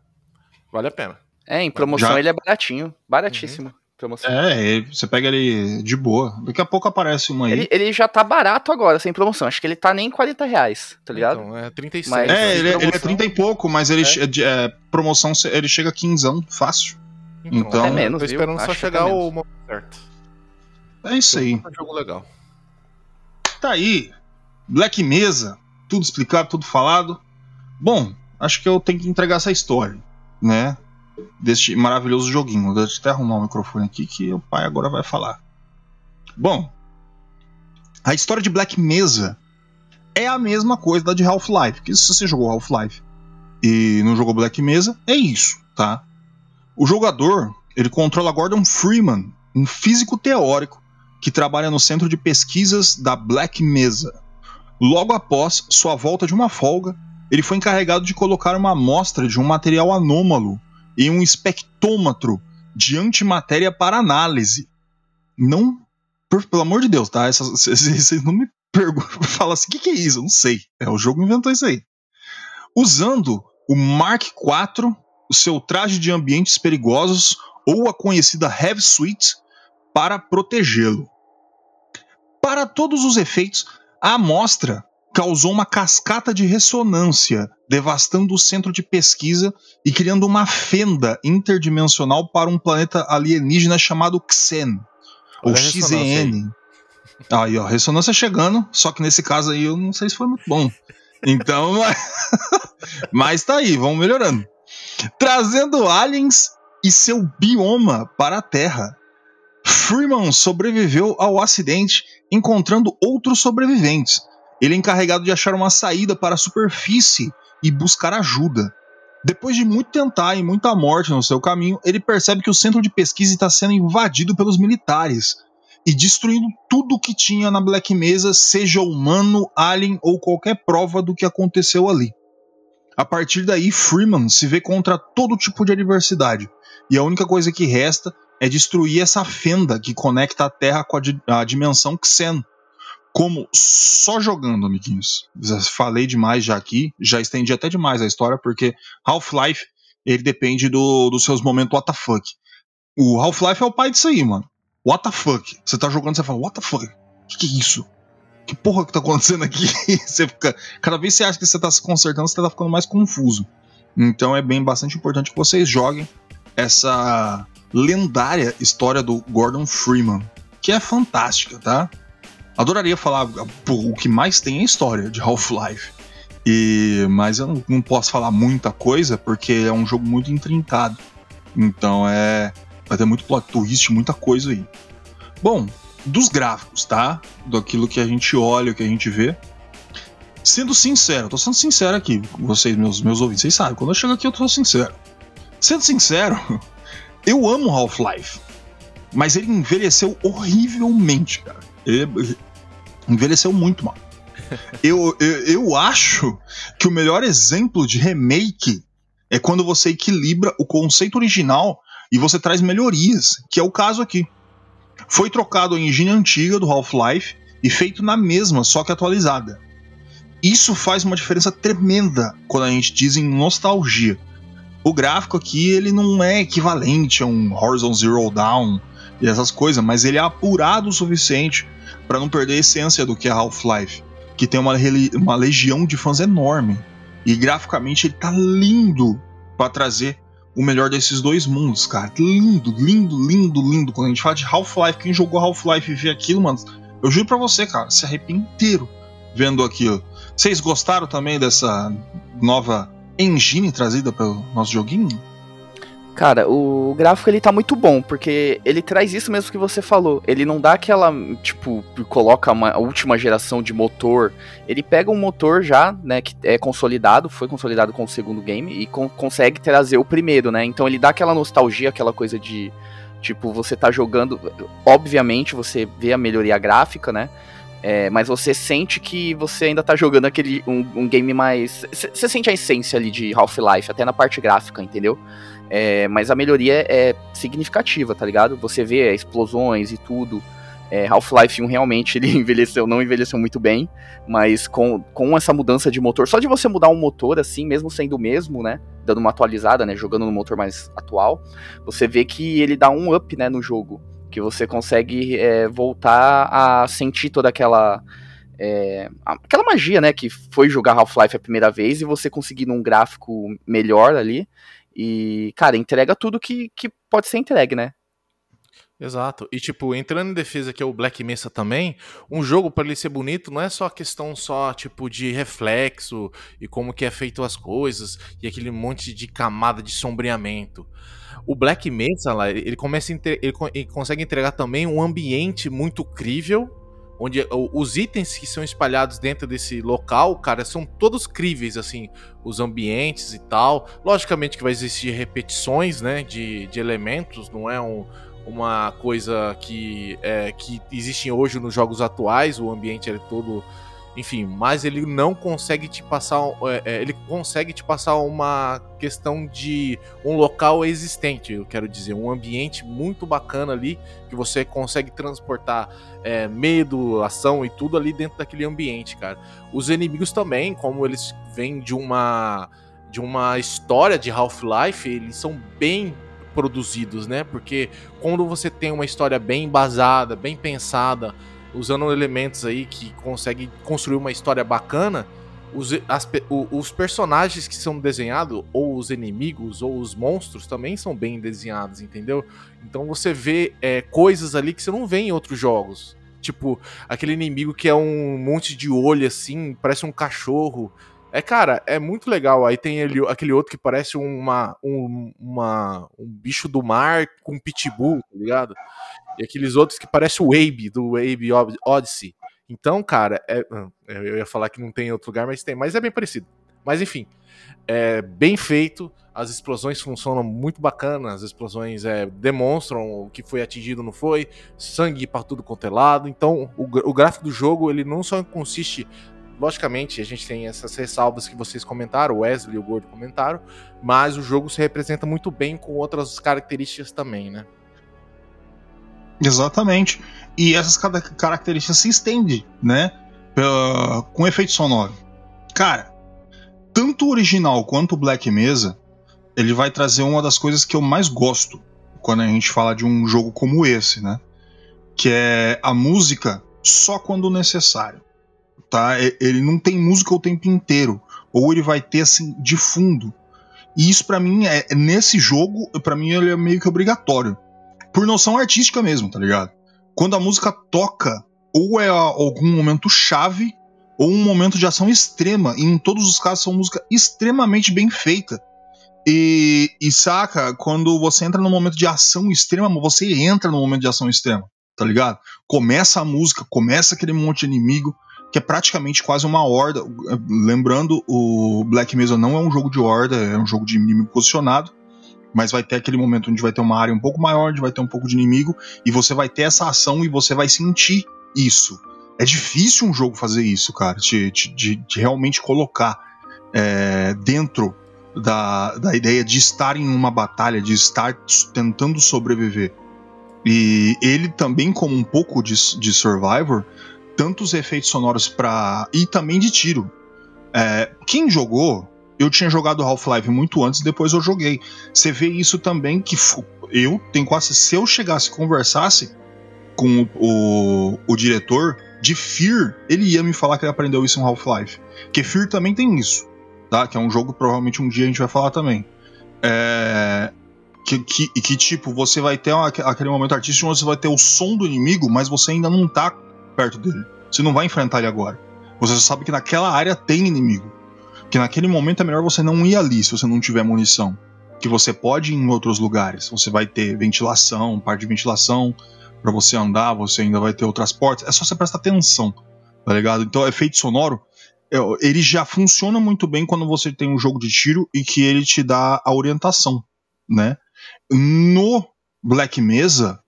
vale a pena. É, em promoção Já- ele é baratinho. Baratíssimo. Promoção. É, você pega ele de boa. Daqui a pouco aparece uma aí. Ele, ele já tá barato agora, sem promoção. Acho que ele tá nem 40 reais, tá ligado? Então, é 37. Mas- É, ele, ele é promoção. 30 e pouco, mas ele É. é, promoção ele chega a 15, fácil. então- Até menos, tô viu? esperando só Acho chegar o momento certo. É isso aí. É um jogo legal. Tá aí. Black Mesa, tudo explicado, tudo falado. Bom, acho que eu tenho que entregar essa história, né? Deste maravilhoso joguinho. Deixa eu até arrumar o microfone aqui que o pai agora vai falar. Bom, a história de Black Mesa é a mesma coisa da de Half-Life. Que se você jogou Half-Life e não jogou Black Mesa, é isso, tá? O jogador, ele controla Gordon Freeman, um físico teórico que trabalha no centro de pesquisas da Black Mesa. Logo após sua volta de uma folga, ele foi encarregado de colocar uma amostra de um material anômalo em um espectrômetro de antimatéria para análise. Não, por- pelo amor de Deus, tá? Vocês não me perguntam, falam assim, o que, que é isso? Eu não sei. É, o jogo inventou isso aí. Usando o Mark IV, o seu traje de ambientes perigosos ou a conhecida Heavy Suite para protegê-lo. Para todos os efeitos, a amostra causou uma cascata de ressonância, devastando o centro de pesquisa e criando uma fenda interdimensional para um planeta alienígena chamado Xen, ou. XEN. Aí, ó, ressonância chegando, só que nesse caso aí eu não sei se foi muito bom. Então, mas tá aí, vamos melhorando. Trazendo aliens e seu bioma para a Terra. Freeman sobreviveu ao acidente, encontrando outros sobreviventes. Ele é encarregado de achar uma saída para a superfície e buscar ajuda. Depois de muito tentar e muita morte no seu caminho, ele percebe que o centro de pesquisa está sendo invadido pelos militares e destruindo tudo o que tinha na Black Mesa, seja humano, alien ou qualquer prova do que aconteceu ali. A partir daí, Freeman se vê contra todo tipo de adversidade, e a única coisa que resta é destruir essa fenda que conecta a Terra com a, di- a dimensão Xen. como só jogando, amiguinhos. Já falei demais já aqui, já estendi até demais a história, porque Half-Life, ele depende do, dos seus momentos WTF. O Half-Life é o pai disso aí, mano. WTF. Você tá jogando, você fala, WTF? Que que é isso? Que porra que tá acontecendo aqui? você fica, cada vez que você acha que você tá se consertando, você tá ficando mais confuso. Então é bem bastante importante que vocês joguem essa lendária história do Gordon Freeman, que é fantástica, tá? Adoraria falar pô, o que mais tem é a história de Half-Life. E, mas eu não, não, posso falar muita coisa porque é um jogo muito intrincado. Então é. Vai ter muito plot twist, muita coisa aí. Bom, dos gráficos, tá? Daquilo que a gente olha, que a gente vê. Sendo sincero, tô sendo sincero aqui, vocês, meus, meus ouvintes, vocês sabem, quando eu chego aqui eu tô sincero. Sendo sincero, eu amo Half-Life, mas ele envelheceu horrivelmente, cara. Ele envelheceu muito mal. eu, eu, eu acho que o melhor exemplo de remake é quando você equilibra o conceito original e você traz melhorias, que é o caso aqui. Foi trocado a engine antiga do Half-Life e feito na mesma, só que atualizada. Isso faz uma diferença tremenda quando a gente diz em nostalgia. O gráfico aqui ele não é equivalente a um Horizon Zero Dawn e essas coisas, mas ele é apurado o suficiente para não perder a essência do que é Half-Life, que tem uma, uma legião de fãs enorme. E graficamente ele tá lindo para trazer o melhor desses dois mundos, cara. Lindo, lindo, lindo, lindo. Quando a gente fala de Half-Life, quem jogou Half-Life e vê aquilo, mano, eu juro pra você, cara, se arrepia inteiro vendo aquilo. Vocês gostaram também dessa nova engine trazida pelo nosso joguinho? Cara, o gráfico ele tá muito bom, porque ele traz isso mesmo que você falou. Ele não dá aquela, tipo, coloca uma última geração de motor. Ele pega um motor já, né, que é consolidado, foi consolidado com o segundo game, e con consegue trazer o primeiro, né? Então ele dá aquela nostalgia, aquela coisa de, tipo, você tá jogando. Obviamente você vê a melhoria gráfica, né? É, mas você sente que você ainda tá jogando aquele um, um game mais. Você sente a essência ali de Half-Life, até na parte gráfica, entendeu? É, mas a melhoria é significativa, tá ligado? Você vê explosões e tudo. É, Half-Life 1 realmente ele envelheceu, não envelheceu muito bem, mas com, com essa mudança de motor, só de você mudar um motor assim, mesmo sendo o mesmo, né, dando uma atualizada, né, jogando no motor mais atual, você vê que ele dá um up, né, no jogo, que você consegue é, voltar a sentir toda aquela é, aquela magia, né, que foi jogar Half-Life a primeira vez e você conseguir um gráfico melhor ali, e, cara, entrega tudo que, que pode ser entregue, né? Exato. E tipo, entrando em defesa que é o Black Mesa também, um jogo para ele ser bonito não é só questão só tipo de reflexo e como que é feito as coisas e aquele monte de camada de sombreamento. O Black Mesa lá, ele começa ele, ele consegue entregar também um ambiente muito crível onde os itens que são espalhados dentro desse local, cara, são todos críveis, assim, os ambientes e tal. Logicamente que vai existir repetições, né, de, de elementos, não é um, uma coisa que, é, que existe hoje nos jogos atuais, o ambiente é todo enfim, mas ele não consegue te passar, é, é, ele consegue te passar uma questão de um local existente, eu quero dizer, um ambiente muito bacana ali que você consegue transportar é, medo, ação e tudo ali dentro daquele ambiente, cara. Os inimigos também, como eles vêm de uma de uma história de Half-Life, eles são bem produzidos, né? Porque quando você tem uma história bem embasada, bem pensada, usando elementos aí que conseguem construir uma história bacana, os, as, os personagens que são desenhados, ou os inimigos, ou os monstros, também são bem desenhados, entendeu? Então você vê é, coisas ali que você não vê em outros jogos. Tipo, aquele inimigo que é um monte de olho assim, parece um cachorro. É, cara, é muito legal. Aí tem ele, aquele outro que parece uma, um, uma, um bicho do mar com pitbull, tá ligado? E aqueles outros que parece o Abe, do Abe Odyssey. Então, cara, é, hum, eu ia falar que não tem em outro lugar, mas tem, mas é bem parecido. Mas enfim, é bem feito, as explosões funcionam muito bacana, as explosões é, demonstram o que foi atingido não foi, sangue para tudo quanto é lado. Então, o, o gráfico do jogo, ele não só consiste logicamente, a gente tem essas ressalvas que vocês comentaram, o Wesley e o Gordo comentaram, mas o jogo se representa muito bem com outras características também, né? Exatamente. E essas características se estendem, né? Com efeito sonoro. Cara, tanto o original quanto o Black Mesa, ele vai trazer uma das coisas que eu mais gosto quando a gente fala de um jogo como esse, né? Que é a música só quando necessário. Tá? Ele não tem música o tempo inteiro. Ou ele vai ter assim de fundo. E isso pra mim é nesse jogo, pra mim ele é meio que obrigatório. Por noção artística mesmo, tá ligado? Quando a música toca, ou é algum momento chave, ou um momento de ação extrema. E em todos os casos são música extremamente bem feita. E, e saca, quando você entra num momento de ação extrema, você entra num momento de ação extrema, tá ligado? Começa a música, começa aquele monte de inimigo, que é praticamente quase uma horda. Lembrando, o Black Mesa não é um jogo de horda, é um jogo de inimigo posicionado. Mas vai ter aquele momento onde vai ter uma área um pouco maior, onde vai ter um pouco de inimigo, e você vai ter essa ação e você vai sentir isso. É difícil um jogo fazer isso, cara, de, de- de- realmente colocar é, dentro da, da ideia de estar em uma batalha, de estar tentando sobreviver. E ele também, como um pouco de, de Survivor, tantos efeitos sonoros para e também de tiro. É, quem jogou, eu tinha jogado Half-Life muito antes, depois eu joguei. Você vê isso também que eu tenho quase se eu chegasse e conversasse com o, o, o diretor de Fear, ele ia me falar que ele aprendeu isso em Half-Life. Que Fear também tem isso, tá? Que é um jogo que provavelmente um dia a gente vai falar também. É, que, que, que, tipo, você vai ter uma- aquele momento artístico onde você vai ter o som do inimigo, mas você ainda não tá perto dele. Você não vai enfrentar ele agora. Você só sabe que naquela área tem inimigo. Que naquele momento é melhor você não ir ali se você não tiver munição. Que você pode ir em outros lugares. Você vai ter ventilação, parte de ventilação para você andar, você ainda vai ter outras portas. É só você prestar atenção, tá ligado? Então, efeito sonoro, é, ele já funciona muito bem quando você tem um jogo de tiro e que ele te dá a orientação, né? No Black Mesa,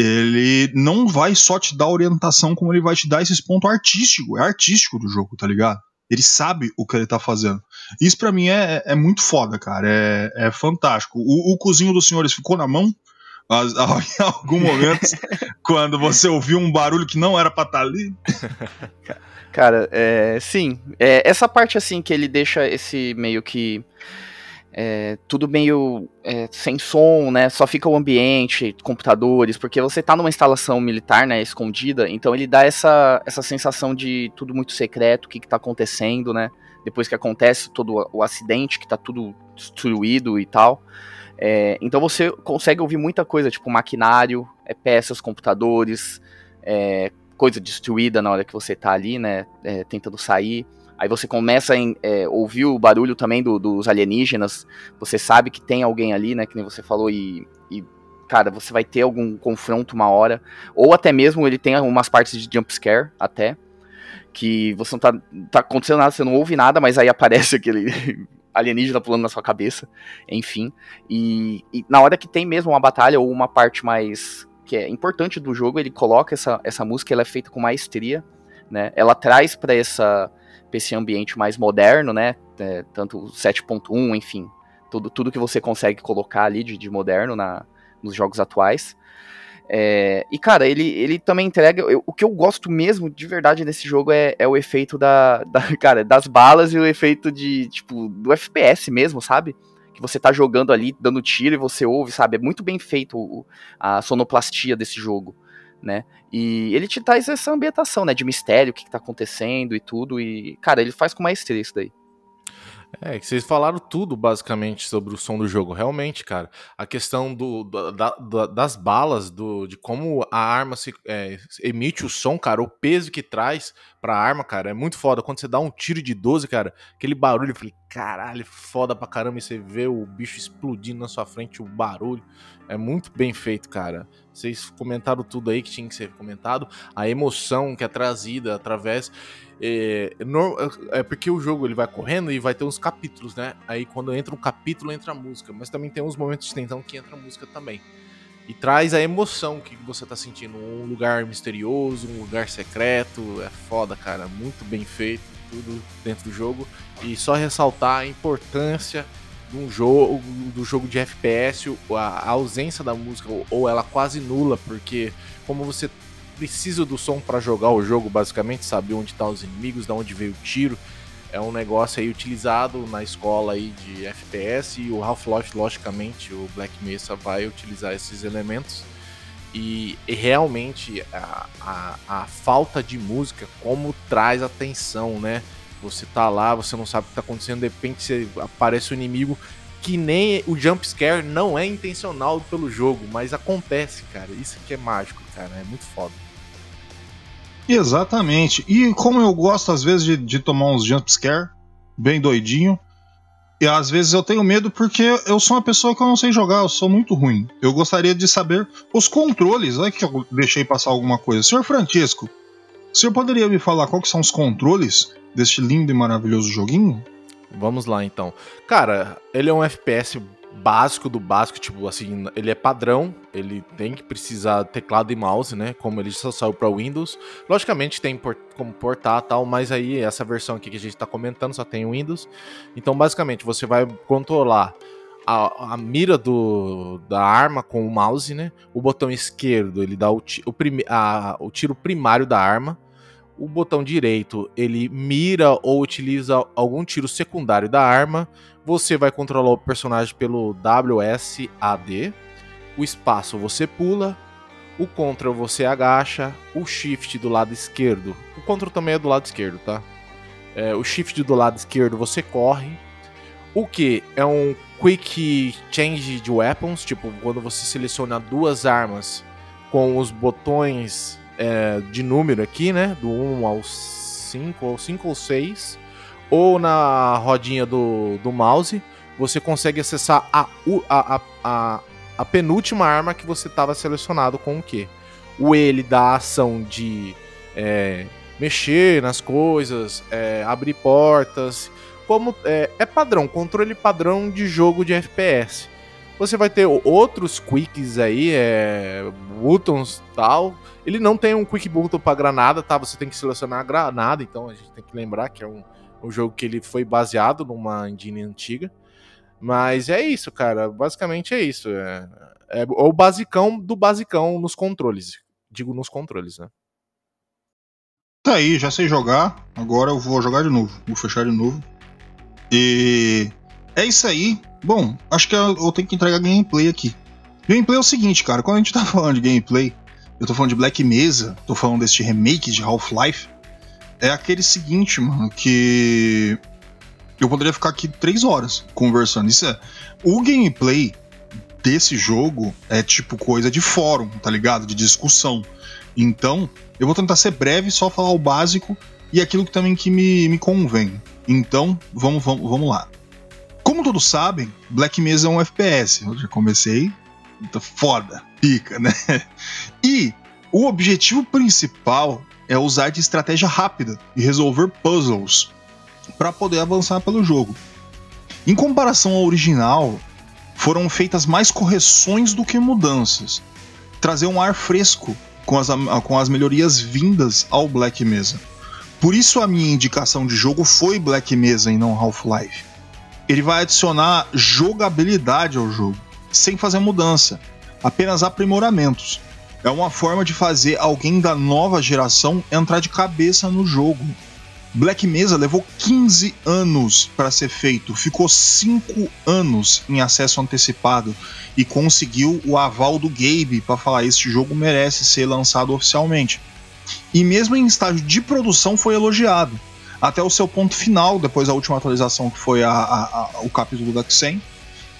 ele não vai só te dar orientação, como ele vai te dar esses pontos artísticos. É artístico do jogo, tá ligado? Ele sabe o que ele tá fazendo. Isso pra mim é, é muito foda, cara. É, é fantástico. O, o cozinho dos senhores ficou na mão as- em algum momento, quando você ouviu um barulho que não era pra estar ali. Cara, é, sim. É, essa parte assim que ele deixa esse meio que. É, tudo meio é, sem som, né? Só fica o ambiente, computadores, porque você tá numa instalação militar, né? Escondida, então ele dá essa, essa sensação de tudo muito secreto, o que, que tá acontecendo, né? Depois que acontece todo o- acidente, que tá tudo destruído e tal. É, então você consegue ouvir muita coisa, tipo maquinário, é, peças, computadores, é, coisa destruída na hora que você tá ali, né? é, tentando sair. Aí você começa a é, ouvir o barulho também do- dos alienígenas. Você sabe que tem alguém ali, né? Que nem você falou, e, e, cara, você vai ter algum confronto uma hora. Ou até mesmo ele tem algumas partes de jumpscare, até. Que você não tá, tá acontecendo nada, você não ouve nada, mas aí aparece aquele alienígena pulando na sua cabeça. Enfim. E, e na hora que tem mesmo uma batalha ou uma parte mais que é importante do jogo, ele coloca essa, essa música, ela é feita com maestria, né? Ela traz para essa esse ambiente mais moderno, né? É, tanto o 7.1, enfim, tudo, tudo que você consegue colocar ali de, de moderno na, nos jogos atuais. É, e, cara, ele, ele também entrega. eu- o que eu gosto mesmo de verdade desse jogo é, é o efeito da, da- Cara, das balas e o efeito de, tipo, do FPS mesmo, sabe? Que você tá jogando ali, dando tiro e você ouve, sabe? É muito bem feito a sonoplastia desse jogo, né? E ele te traz essa ambientação, né? De mistério, o que, que tá acontecendo e tudo. E, cara, ele faz com maestria isso daí. É, que vocês falaram tudo basicamente sobre o som do jogo. Realmente, cara, a questão do, da- da- das balas, do, de como a arma se, é, emite o som, cara, o peso que traz pra arma, cara, é muito foda. Quando você dá um tiro de 12, cara, aquele barulho, eu falei, caralho, foda pra caramba. E você vê o bicho explodindo na sua frente, o barulho. É muito bem feito, cara. Vocês comentaram tudo aí que tinha que ser comentado. A emoção que é trazida através. É, no- é porque o jogo ele vai correndo e vai ter uns capítulos, né? Aí quando entra um capítulo, entra a música. Mas também tem uns momentos de tensão que entra a música também. E traz a emoção que você tá sentindo. Um lugar misterioso, um lugar secreto. É foda, cara. Muito bem feito, tudo dentro do jogo. E só ressaltar a importância de um jogo, do jogo de FPS, a, ausência da música ou, ela quase nula, porque como você precisa do som para jogar o jogo, basicamente, saber onde estão tá os inimigos, de onde veio o tiro, é um negócio aí utilizado na escola aí de FPS e o Half-Life, logicamente, o Black Mesa vai utilizar esses elementos. E, e realmente a, a, a, falta de música, como traz atenção, né? Você tá lá, você não sabe o que tá acontecendo, de repente você aparece o um inimigo que nem o jump scare não é intencional pelo jogo, mas acontece, cara. Isso que é mágico, cara, é muito foda. Exatamente. E como eu gosto às vezes de, de tomar uns jump scare, bem doidinho, e às vezes eu tenho medo porque eu sou uma pessoa que eu não sei jogar, eu sou muito ruim. Eu gostaria de saber os controles. Olha que eu deixei passar alguma coisa. Senhor Francisco, o senhor poderia me falar quais são os controles deste lindo e maravilhoso joguinho? Vamos lá então. Cara, ele é um FPS básico do básico, tipo assim, ele é padrão, ele tem que precisar teclado e mouse, né? Como ele só saiu para Windows. Logicamente tem por, como portar tal, mas aí essa versão aqui que a gente está comentando só tem Windows. Então, basicamente, você vai controlar a, a, mira do, da arma com o mouse, né? O botão esquerdo ele dá o, o, prim, a, o tiro primário da arma. O botão direito ele mira ou utiliza algum tiro secundário da arma. Você vai controlar o personagem pelo WSAD. O espaço você pula. O Ctrl você agacha. O Shift do lado esquerdo. O Ctrl também é do lado esquerdo, tá? É, o Shift do lado esquerdo você corre. O que é um Quick Change de Weapons, tipo quando você seleciona duas armas com os botões é, de número aqui, né? Do 1 ao 5, ou 5 ou 6 ou na rodinha do, do mouse, você consegue acessar a, a, a, a penúltima arma que você estava selecionado com o quê? O ele dá ação de é, mexer nas coisas, é, abrir portas, como é, é, padrão, controle padrão de jogo de FPS. Você vai ter outros quicks aí, é, buttons tal. Ele não tem um quick button para granada, tá? Você tem que selecionar a granada, então a gente tem que lembrar que é um, um jogo que ele foi baseado numa engine antiga. Mas é isso, cara. Basicamente é isso. É, é o basicão do basicão nos controles. Digo nos controles, né? Tá aí, já sei jogar. Agora eu vou jogar de novo. Vou fechar de novo. E é isso aí. Bom, acho que eu tenho que entregar gameplay aqui. Gameplay é o seguinte, cara. Quando a gente tá falando de gameplay, eu tô falando de Black Mesa, tô falando deste remake de Half-Life é aquele seguinte, mano, que eu poderia ficar aqui três horas conversando. Isso é. O gameplay desse jogo é tipo coisa de fórum, tá ligado? De discussão. Então, eu vou tentar ser breve, só falar o básico e aquilo que também que me, me convém. Então, vamos, vamos, vamos lá. Como todos sabem, Black Mesa é um FPS. Eu já comecei. Tá foda, pica, né? E o objetivo principal é usar de estratégia rápida e resolver puzzles para poder avançar pelo jogo. Em comparação ao original, foram feitas mais correções do que mudanças. Trazer um ar fresco com as, com as melhorias vindas ao Black Mesa. Por isso a minha indicação de jogo foi Black Mesa e não Half-Life. Ele vai adicionar jogabilidade ao jogo, sem fazer mudança, apenas aprimoramentos. É uma forma de fazer alguém da nova geração entrar de cabeça no jogo. Black Mesa levou 15 anos para ser feito, ficou 5 anos em acesso antecipado e conseguiu o aval do Gabe para falar: este jogo merece ser lançado oficialmente. E mesmo em estágio de produção foi elogiado, até o seu ponto final, depois da última atualização que foi a, a, a, o capítulo da Xen,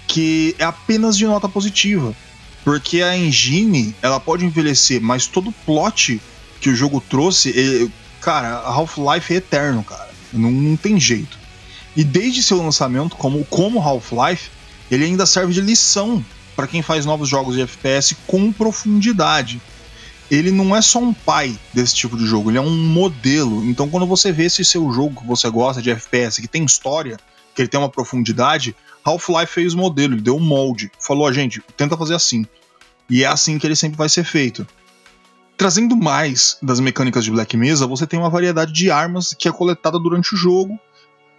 que é apenas de nota positiva. Porque a engine, ela pode envelhecer, mas todo o plot que o jogo trouxe, ele, cara, Half-Life é eterno, cara. Não, não, tem jeito. E desde seu lançamento, como, como Half-Life, ele ainda serve de lição para quem faz novos jogos de FPS com profundidade. Ele não é só um pai desse tipo de jogo, ele é um modelo. Então, quando você vê esse seu jogo que você gosta de FPS, que tem história, que ele tem uma profundidade, Half-Life fez o modelo, ele deu um molde, falou, a gente, tenta fazer assim. E é assim que ele sempre vai ser feito. Trazendo mais das mecânicas de Black Mesa, você tem uma variedade de armas que é coletada durante o jogo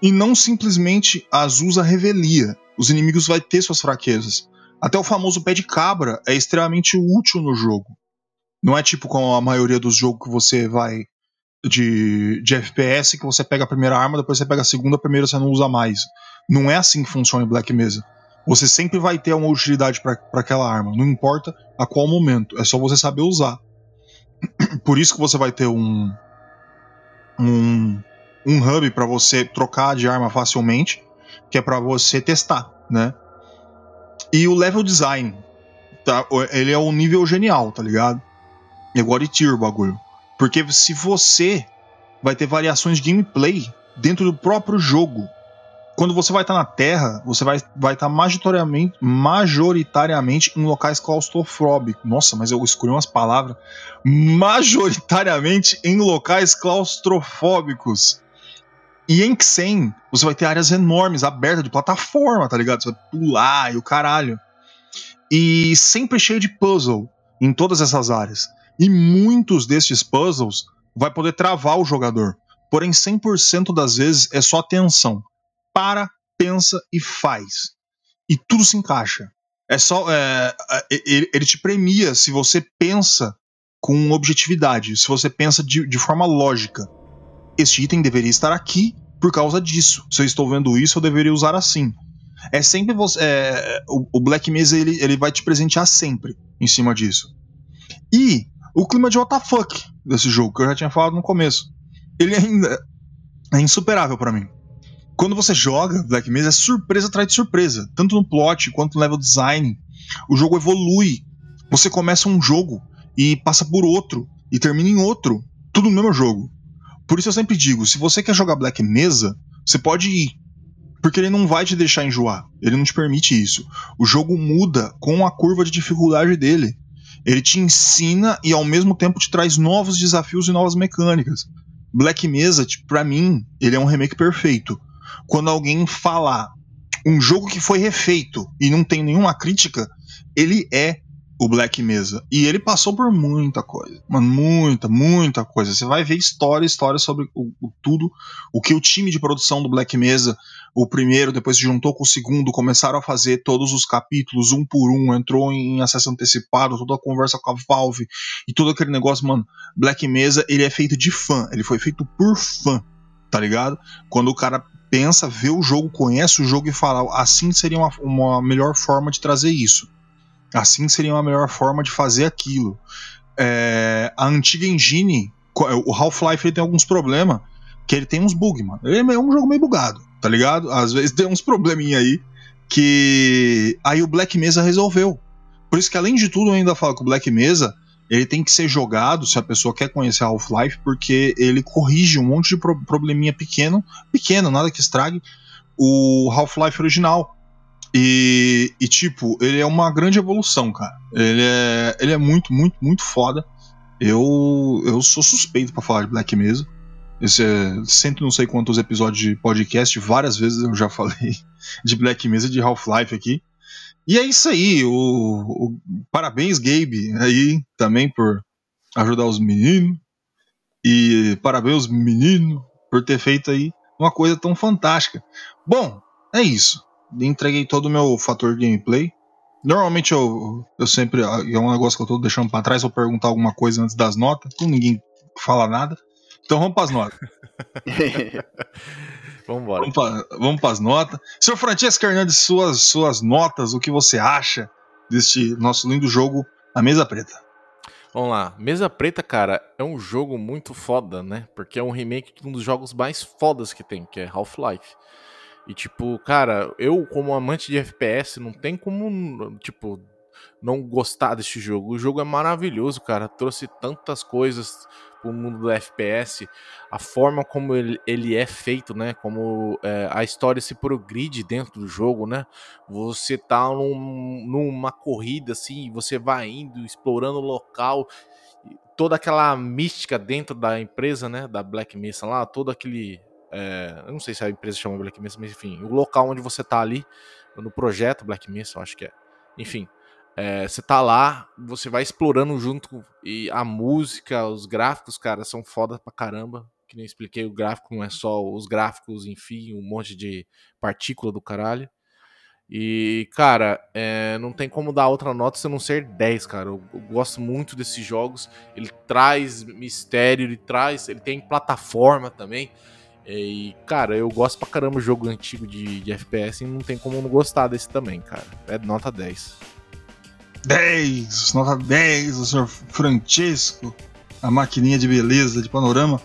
e não simplesmente as usa revelia. Os inimigos vai ter suas fraquezas. Até o famoso pé de cabra é extremamente útil no jogo. Não é tipo com a maioria dos jogos que você vai de, de FPS que você pega a primeira arma, depois você pega a segunda, a primeira você não usa mais. Não é assim que funciona em Black Mesa. Você sempre vai ter uma utilidade para aquela arma, não importa a qual momento, é só você saber usar. Por isso que você vai ter um um, um hub para você trocar de arma facilmente, que é para você testar, né? E o level design, tá? Ele é um nível genial, tá ligado? É de tiro o bagulho. Porque se você vai ter variações de gameplay dentro do próprio jogo. Quando você vai estar tá na Terra, você vai estar tá majoritariamente, majoritariamente em locais claustrofóbicos. Nossa, mas eu escolhi umas palavras. Majoritariamente em locais claustrofóbicos. E em Xen, você vai ter áreas enormes, abertas, de plataforma, tá ligado? Você vai pular e o caralho. E sempre cheio de puzzle em todas essas áreas. E muitos desses puzzles vai poder travar o jogador. Porém, 100% das vezes é só atenção. Para, pensa e faz. E tudo se encaixa. É só. É, é ele te premia se você pensa com objetividade, se você pensa de, de forma lógica. Este item deveria estar aqui por causa disso. Se eu estou vendo isso, eu deveria usar assim. É sempre você. É, o, o Black Mesa ele, ele vai te presentear sempre em cima disso. E o clima de WTF desse jogo, que eu já tinha falado no começo, ele ainda é insuperável para mim. Quando você joga Black Mesa, é surpresa atrás de surpresa, tanto no plot quanto no level design. O jogo evolui. Você começa um jogo e passa por outro e termina em outro, tudo no mesmo jogo. Por isso eu sempre digo, se você quer jogar Black Mesa, você pode ir, porque ele não vai te deixar enjoar. Ele não te permite isso. O jogo muda com a curva de dificuldade dele. Ele te ensina e ao mesmo tempo te traz novos desafios e novas mecânicas. Black Mesa, para mim, ele é um remake perfeito. Quando alguém falar um jogo que foi refeito e não tem nenhuma crítica, ele é o Black Mesa. E ele passou por muita coisa. Mano, muita, muita coisa. Você vai ver história, história sobre o, o, tudo. O que o time de produção do Black Mesa, o primeiro, depois se juntou com o segundo, começaram a fazer todos os capítulos, um por um, entrou em acesso antecipado, toda a conversa com a Valve e todo aquele negócio, mano. Black Mesa, ele é feito de fã. Ele foi feito por fã, tá ligado? Quando o cara pensa, vê o jogo, conhece o jogo e fala, assim seria uma, uma melhor forma de trazer isso Assim seria uma melhor forma de fazer aquilo. É, a antiga engine, o Half-Life tem alguns problemas, que ele tem uns bugs, mano. Ele é um jogo meio bugado, tá ligado? Às vezes tem uns probleminha aí que aí o Black Mesa resolveu. Por isso que além de tudo eu ainda falo que o Black Mesa ele tem que ser jogado se a pessoa quer conhecer Half-Life, porque ele corrige um monte de probleminha pequeno, pequeno, nada que estrague o Half-Life original. E, e, tipo, ele é uma grande evolução, cara. Ele é, ele é muito, muito, muito foda. Eu, eu sou suspeito para falar de Black Mesa. Esse é, sempre não sei quantos episódios de podcast, várias vezes eu já falei de Black Mesa de Half-Life aqui. E é isso aí. O, o, parabéns, Gabe, aí também por ajudar os meninos. E parabéns, menino, por ter feito aí uma coisa tão fantástica. Bom, é isso entreguei todo o meu fator gameplay. Normalmente eu, eu sempre. É um negócio que eu tô deixando para trás, vou perguntar alguma coisa antes das notas, como ninguém fala nada. Então vamos para as notas. Vambora. Vamos para vamos as notas. Senhor Francesco Hernandes, suas, suas notas, o que você acha deste nosso lindo jogo, A Mesa Preta? Vamos lá. Mesa Preta, cara, é um jogo muito foda, né? Porque é um remake de um dos jogos mais fodas que tem, que é Half-Life. E tipo, cara, eu como amante de FPS não tem como, tipo, não gostar deste jogo. O jogo é maravilhoso, cara. Trouxe tantas coisas pro mundo do FPS, a forma como ele, ele é feito, né? Como é, a história se progride dentro do jogo, né? Você tá num, numa corrida assim, você vai indo, explorando o local, toda aquela mística dentro da empresa, né? Da Black Mesa lá, todo aquele é, eu não sei se a empresa chama Black Mesa, mas enfim, o local onde você tá ali, no projeto Black Mesa, eu acho que é. Enfim, é, você tá lá, você vai explorando junto e a música, os gráficos, cara, são foda pra caramba. Que nem expliquei, o gráfico não é só os gráficos, enfim, um monte de partícula do caralho. E, cara, é, não tem como dar outra nota se não ser 10, cara. Eu, eu, gosto muito desses jogos. Ele traz mistério, ele traz. Ele tem plataforma também. E, cara, eu gosto pra caramba do jogo antigo de, de FPS e não tem como não gostar desse também, cara. É nota 10. 10, nota 10, o senhor Francesco, a maquininha de beleza de panorama.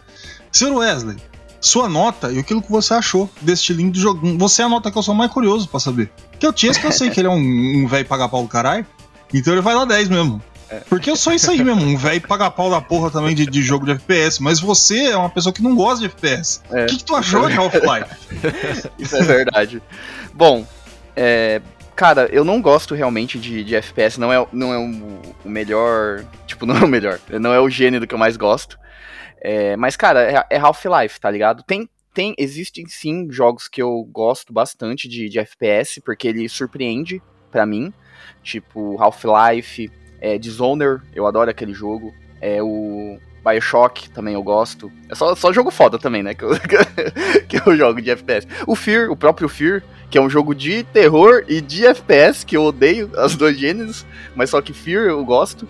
Senhor Wesley, sua nota e aquilo que você achou deste lindo jogo. Você é a nota que eu sou mais curioso para saber. Que eu tinha que eu sei que ele é um, um velho paga pau do caralho, então ele vai dar 10 mesmo. É. Porque eu sou isso aí mesmo, um velho paga pau da porra também de, de, jogo de FPS, mas você é uma pessoa que não gosta de FPS. O é, que, que, tu achou de Half-Life? isso é verdade. Bom, é, cara, eu não gosto realmente de, de FPS, não é, não é o, o melhor. Tipo, não é o melhor, não é o gênero que eu mais gosto. É, mas, cara, é, é Half-Life, tá ligado? Tem, tem, existem sim jogos que eu gosto bastante de, de FPS, porque ele surpreende para mim. Tipo, Half-Life, é, Dishonored, eu adoro aquele jogo. É o Bioshock também eu gosto. É só, só jogo foda também, né? Que eu, que eu jogo de FPS. O Fear, o próprio Fear, que é um jogo de terror e de FPS, que eu odeio as dois gêneros, mas só que Fear eu gosto.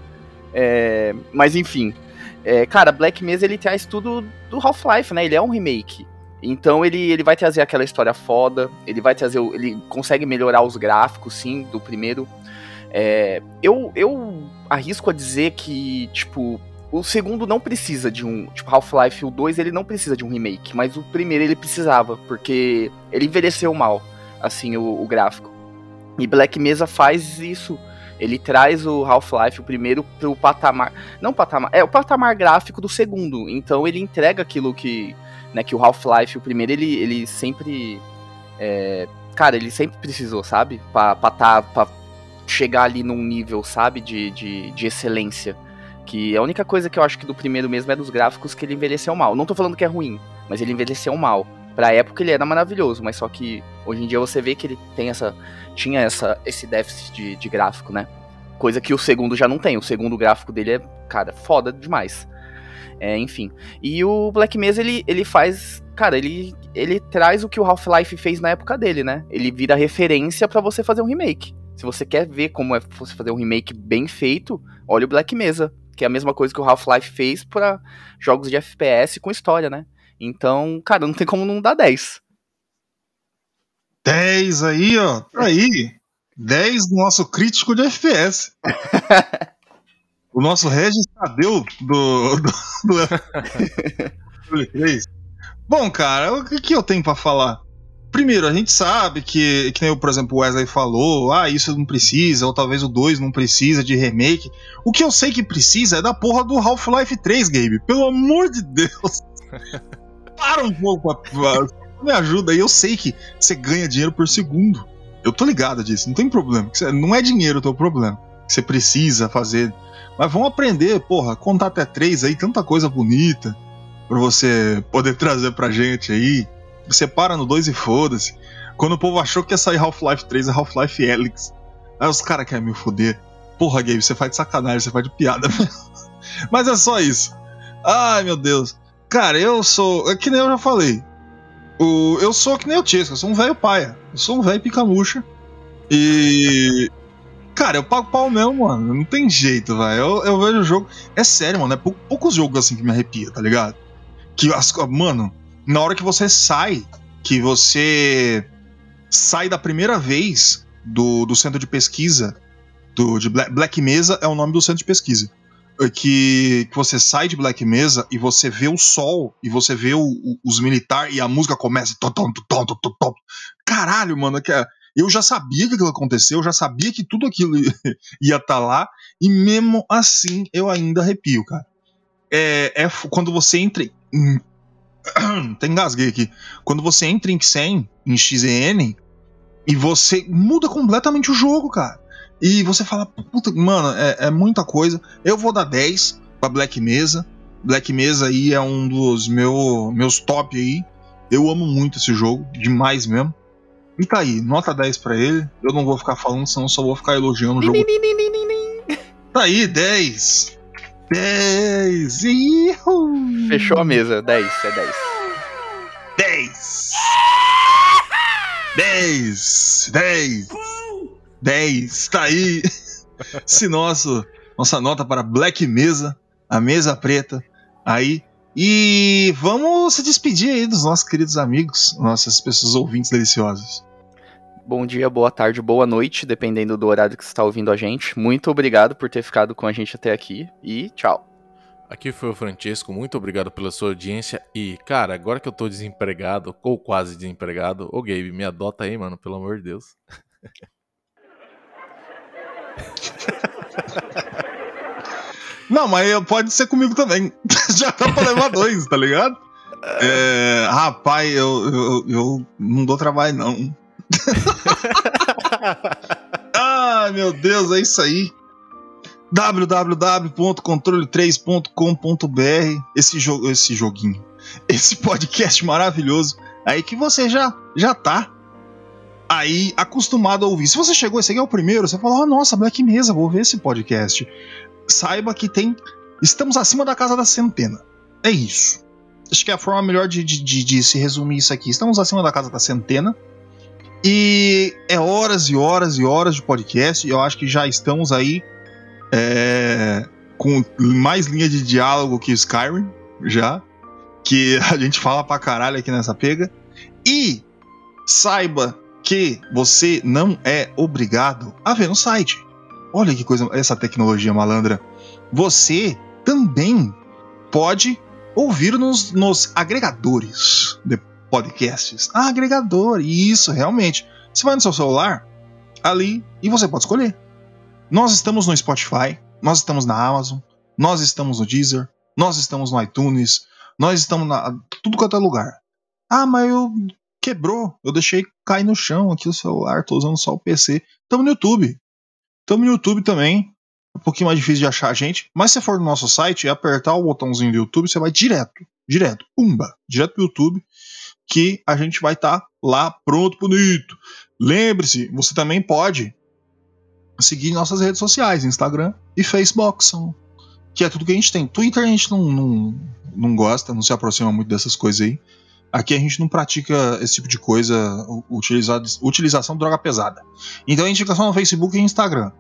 É, mas enfim, é, cara, Black Mesa ele traz tudo do Half-Life, né? Ele é um remake. Então ele, ele vai trazer aquela história foda, ele vai trazer. Ele consegue melhorar os gráficos, sim, do primeiro. É, eu, eu arrisco a dizer que, tipo, o segundo não precisa de um. Tipo, Half-Life, o 2 ele não precisa de um remake, mas o primeiro ele precisava, porque ele envelheceu mal, assim, o, o gráfico. E Black Mesa faz isso ele traz o Half-Life, o primeiro, pro patamar. Não patamar. É o patamar gráfico do segundo. Então ele entrega aquilo que. Né, que o Half-Life, o primeiro, ele, ele sempre. É, cara, ele sempre precisou, sabe? Pra, pra, tá, pra chegar ali num nível, sabe? De, de, de excelência. Que a única coisa que eu acho que do primeiro mesmo é dos gráficos que ele envelheceu mal. Não tô falando que é ruim, mas ele envelheceu mal. Pra época ele era maravilhoso, mas só que hoje em dia você vê que ele tem essa. tinha essa, esse déficit de, de gráfico, né? Coisa que o segundo já não tem. O segundo gráfico dele é, cara, foda demais. É, enfim. E o Black Mesa, ele, ele faz. Cara, ele, ele traz o que o Half-Life fez na época dele, né? Ele vira referência para você fazer um remake. Se você quer ver como é você fazer um remake bem feito, olha o Black Mesa. Que é a mesma coisa que o Half-Life fez para jogos de FPS com história, né? Então, cara, não tem como não dar 10. 10 aí, ó. Aí. 10 do nosso crítico de FPS. o nosso Regis Tadeu do. do, do... Bom, cara, o que eu tenho para falar? Primeiro, a gente sabe que, que nem eu, por exemplo, o Wesley falou, ah, isso não precisa, ou talvez o 2 não precisa de remake. O que eu sei que precisa é da porra do Half-Life 3, Gabe. Pelo amor de Deus. Para um pouco, me ajuda aí. Eu sei que você ganha dinheiro por segundo. Eu tô ligado disso, não tem problema. Não é dinheiro o teu problema. Você precisa fazer. Mas vamos aprender, porra, contar até três aí, tanta coisa bonita pra você poder trazer pra gente aí. Você para no 2 e foda-se. Quando o povo achou que ia sair Half-Life 3 é Half-Life Helix. Aí os caras querem me foder. Porra, Gabe, você faz de sacanagem, você faz de piada. Mas é só isso. Ai, meu Deus. Cara, eu sou. É que nem eu já falei. O, eu sou que nem o Tisca, eu sou um velho paia. Eu sou um velho pica-murcha. E. Cara, eu pago pau mesmo, mano. Não tem jeito, velho. Eu, eu vejo o jogo. É sério, mano. É pou, poucos jogos assim que me arrepia, tá ligado? Que as. Mano, na hora que você sai, que você sai da primeira vez do, do centro de pesquisa do, de Black Mesa é o nome do centro de pesquisa. É que, que você sai de Black Mesa e você vê o sol e você vê o, o, os militares e a música começa. Tom, tom, tom, tom. Caralho, mano, que é, eu já sabia que aquilo aconteceu, eu já sabia que tudo aquilo ia estar tá lá, e mesmo assim eu ainda arrepio, cara. É, é quando você entra. Em, até engasguei aqui. Quando você entra em Xen, em XN, e você muda completamente o jogo, cara. E você fala, puta, mano, é, é muita coisa. Eu vou dar 10 pra Black Mesa. Black Mesa aí é um dos meu, meus top aí. Eu amo muito esse jogo, demais mesmo. E tá aí, nota 10 pra ele. Eu não vou ficar falando, senão só vou ficar elogiando o jogo. tá aí, 10. 10. Ihu. Fechou a mesa, 10, é 10. 10. 10, 10, 10, tá aí. Esse nosso, nossa nota para Black Mesa, a mesa preta, aí. E vamos se despedir aí dos nossos queridos amigos, nossas pessoas ouvintes deliciosas. Bom dia, boa tarde, boa noite, dependendo do horário que você está ouvindo a gente. Muito obrigado por ter ficado com a gente até aqui e tchau. Aqui foi o Francesco, muito obrigado pela sua audiência. E, cara, agora que eu tô desempregado, ou quase desempregado, ô Gabe, me adota aí, mano, pelo amor de Deus. Não, mas pode ser comigo também. Já tá pra levar dois, tá ligado? É, rapaz, eu, eu, eu não dou trabalho, não. ah, meu Deus, é isso aí. www.controle3.com.br esse jogo esse joguinho esse podcast maravilhoso aí que você já já tá aí acostumado a ouvir. Se você chegou esse aqui é o primeiro você falou oh, nossa Black Mesa vou ver esse podcast. Saiba que tem estamos acima da casa da centena. É isso. Acho que é a forma melhor de, de, de, de se resumir isso aqui. Estamos acima da casa da centena e é horas e horas e horas de podcast e eu acho que já estamos aí é, com mais linha de diálogo que Skyrim, já. Que a gente fala pra caralho aqui nessa pega. E saiba que você não é obrigado a ver no site. Olha que coisa, essa tecnologia malandra. Você também pode ouvir nos, nos agregadores de podcasts. Ah, agregador, isso, realmente. Você vai no seu celular, ali, e você pode escolher. Nós estamos no Spotify, nós estamos na Amazon, nós estamos no Deezer, nós estamos no iTunes, nós estamos na tudo quanto é lugar. Ah, mas eu quebrou, eu deixei cair no chão aqui o celular, tô usando só o PC. Tamo no YouTube. Tamo no YouTube também. Um pouquinho mais difícil de achar a gente, mas se for no nosso site e apertar o botãozinho do YouTube, você vai direto, direto, pumba, direto pro YouTube, que a gente vai estar tá lá pronto, bonito. Lembre-se, você também pode seguir nossas redes sociais, Instagram e Facebook, que é tudo que a gente tem. Twitter a gente não, não, não gosta, não se aproxima muito dessas coisas aí. Aqui a gente não pratica esse tipo de coisa, utilização de droga pesada. Então a gente fica só no Facebook e Instagram.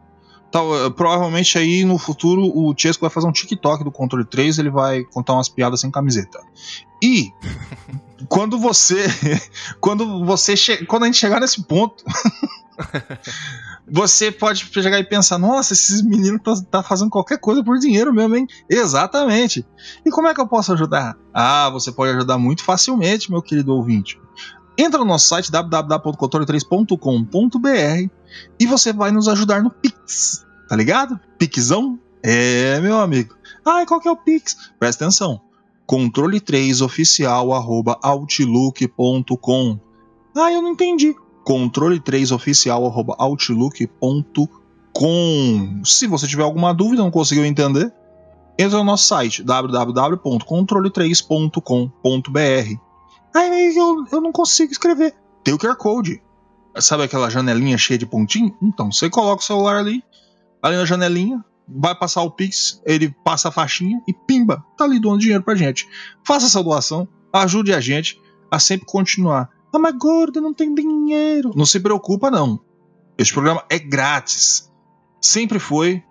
Então, provavelmente aí no futuro o Chesco vai fazer um TikTok do controle 3, ele vai contar umas piadas sem camiseta. E quando você quando você quando a gente chegar nesse ponto você pode chegar e pensar: nossa, esses meninos tá, tá, fazendo qualquer coisa por dinheiro mesmo, hein? Exatamente. E como é que eu posso ajudar? Ah, você pode ajudar muito facilmente, meu querido ouvinte. Entra no nosso site www.controle3.com.br e você vai nos ajudar no Pix, tá ligado? Pixão? É, meu amigo. Ah, qual que é o Pix? Presta atenção. controle3oficial@outlook.com. Ah, eu não entendi controle3oficial@outlook.com. Se você tiver alguma dúvida, não conseguiu entender, entra no nosso site www.controle3.com.br. Ai, eu, eu não consigo escrever. Tem o QR Code. Sabe aquela janelinha cheia de pontinho? Então, você coloca o celular ali, ali na janelinha, vai passar o Pix, ele passa a faixinha e pimba, tá ali doando dinheiro pra gente. Faça essa doação, ajude a gente a sempre continuar ah, mas gordo, não tem dinheiro. Não se preocupa, não. Este programa é grátis. Sempre foi.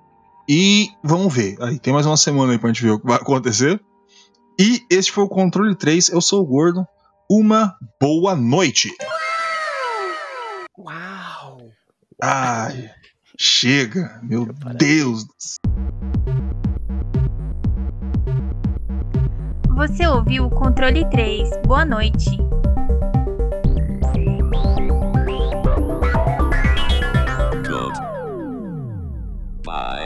E vamos ver. Aí tem mais uma semana aí pra gente ver o que vai acontecer. E este foi o Controle 3. Eu sou o Gordo. Uma boa noite. Uau! Ai, Chega, meu Deus. Você ouviu o Controle 3. Boa noite. Bye.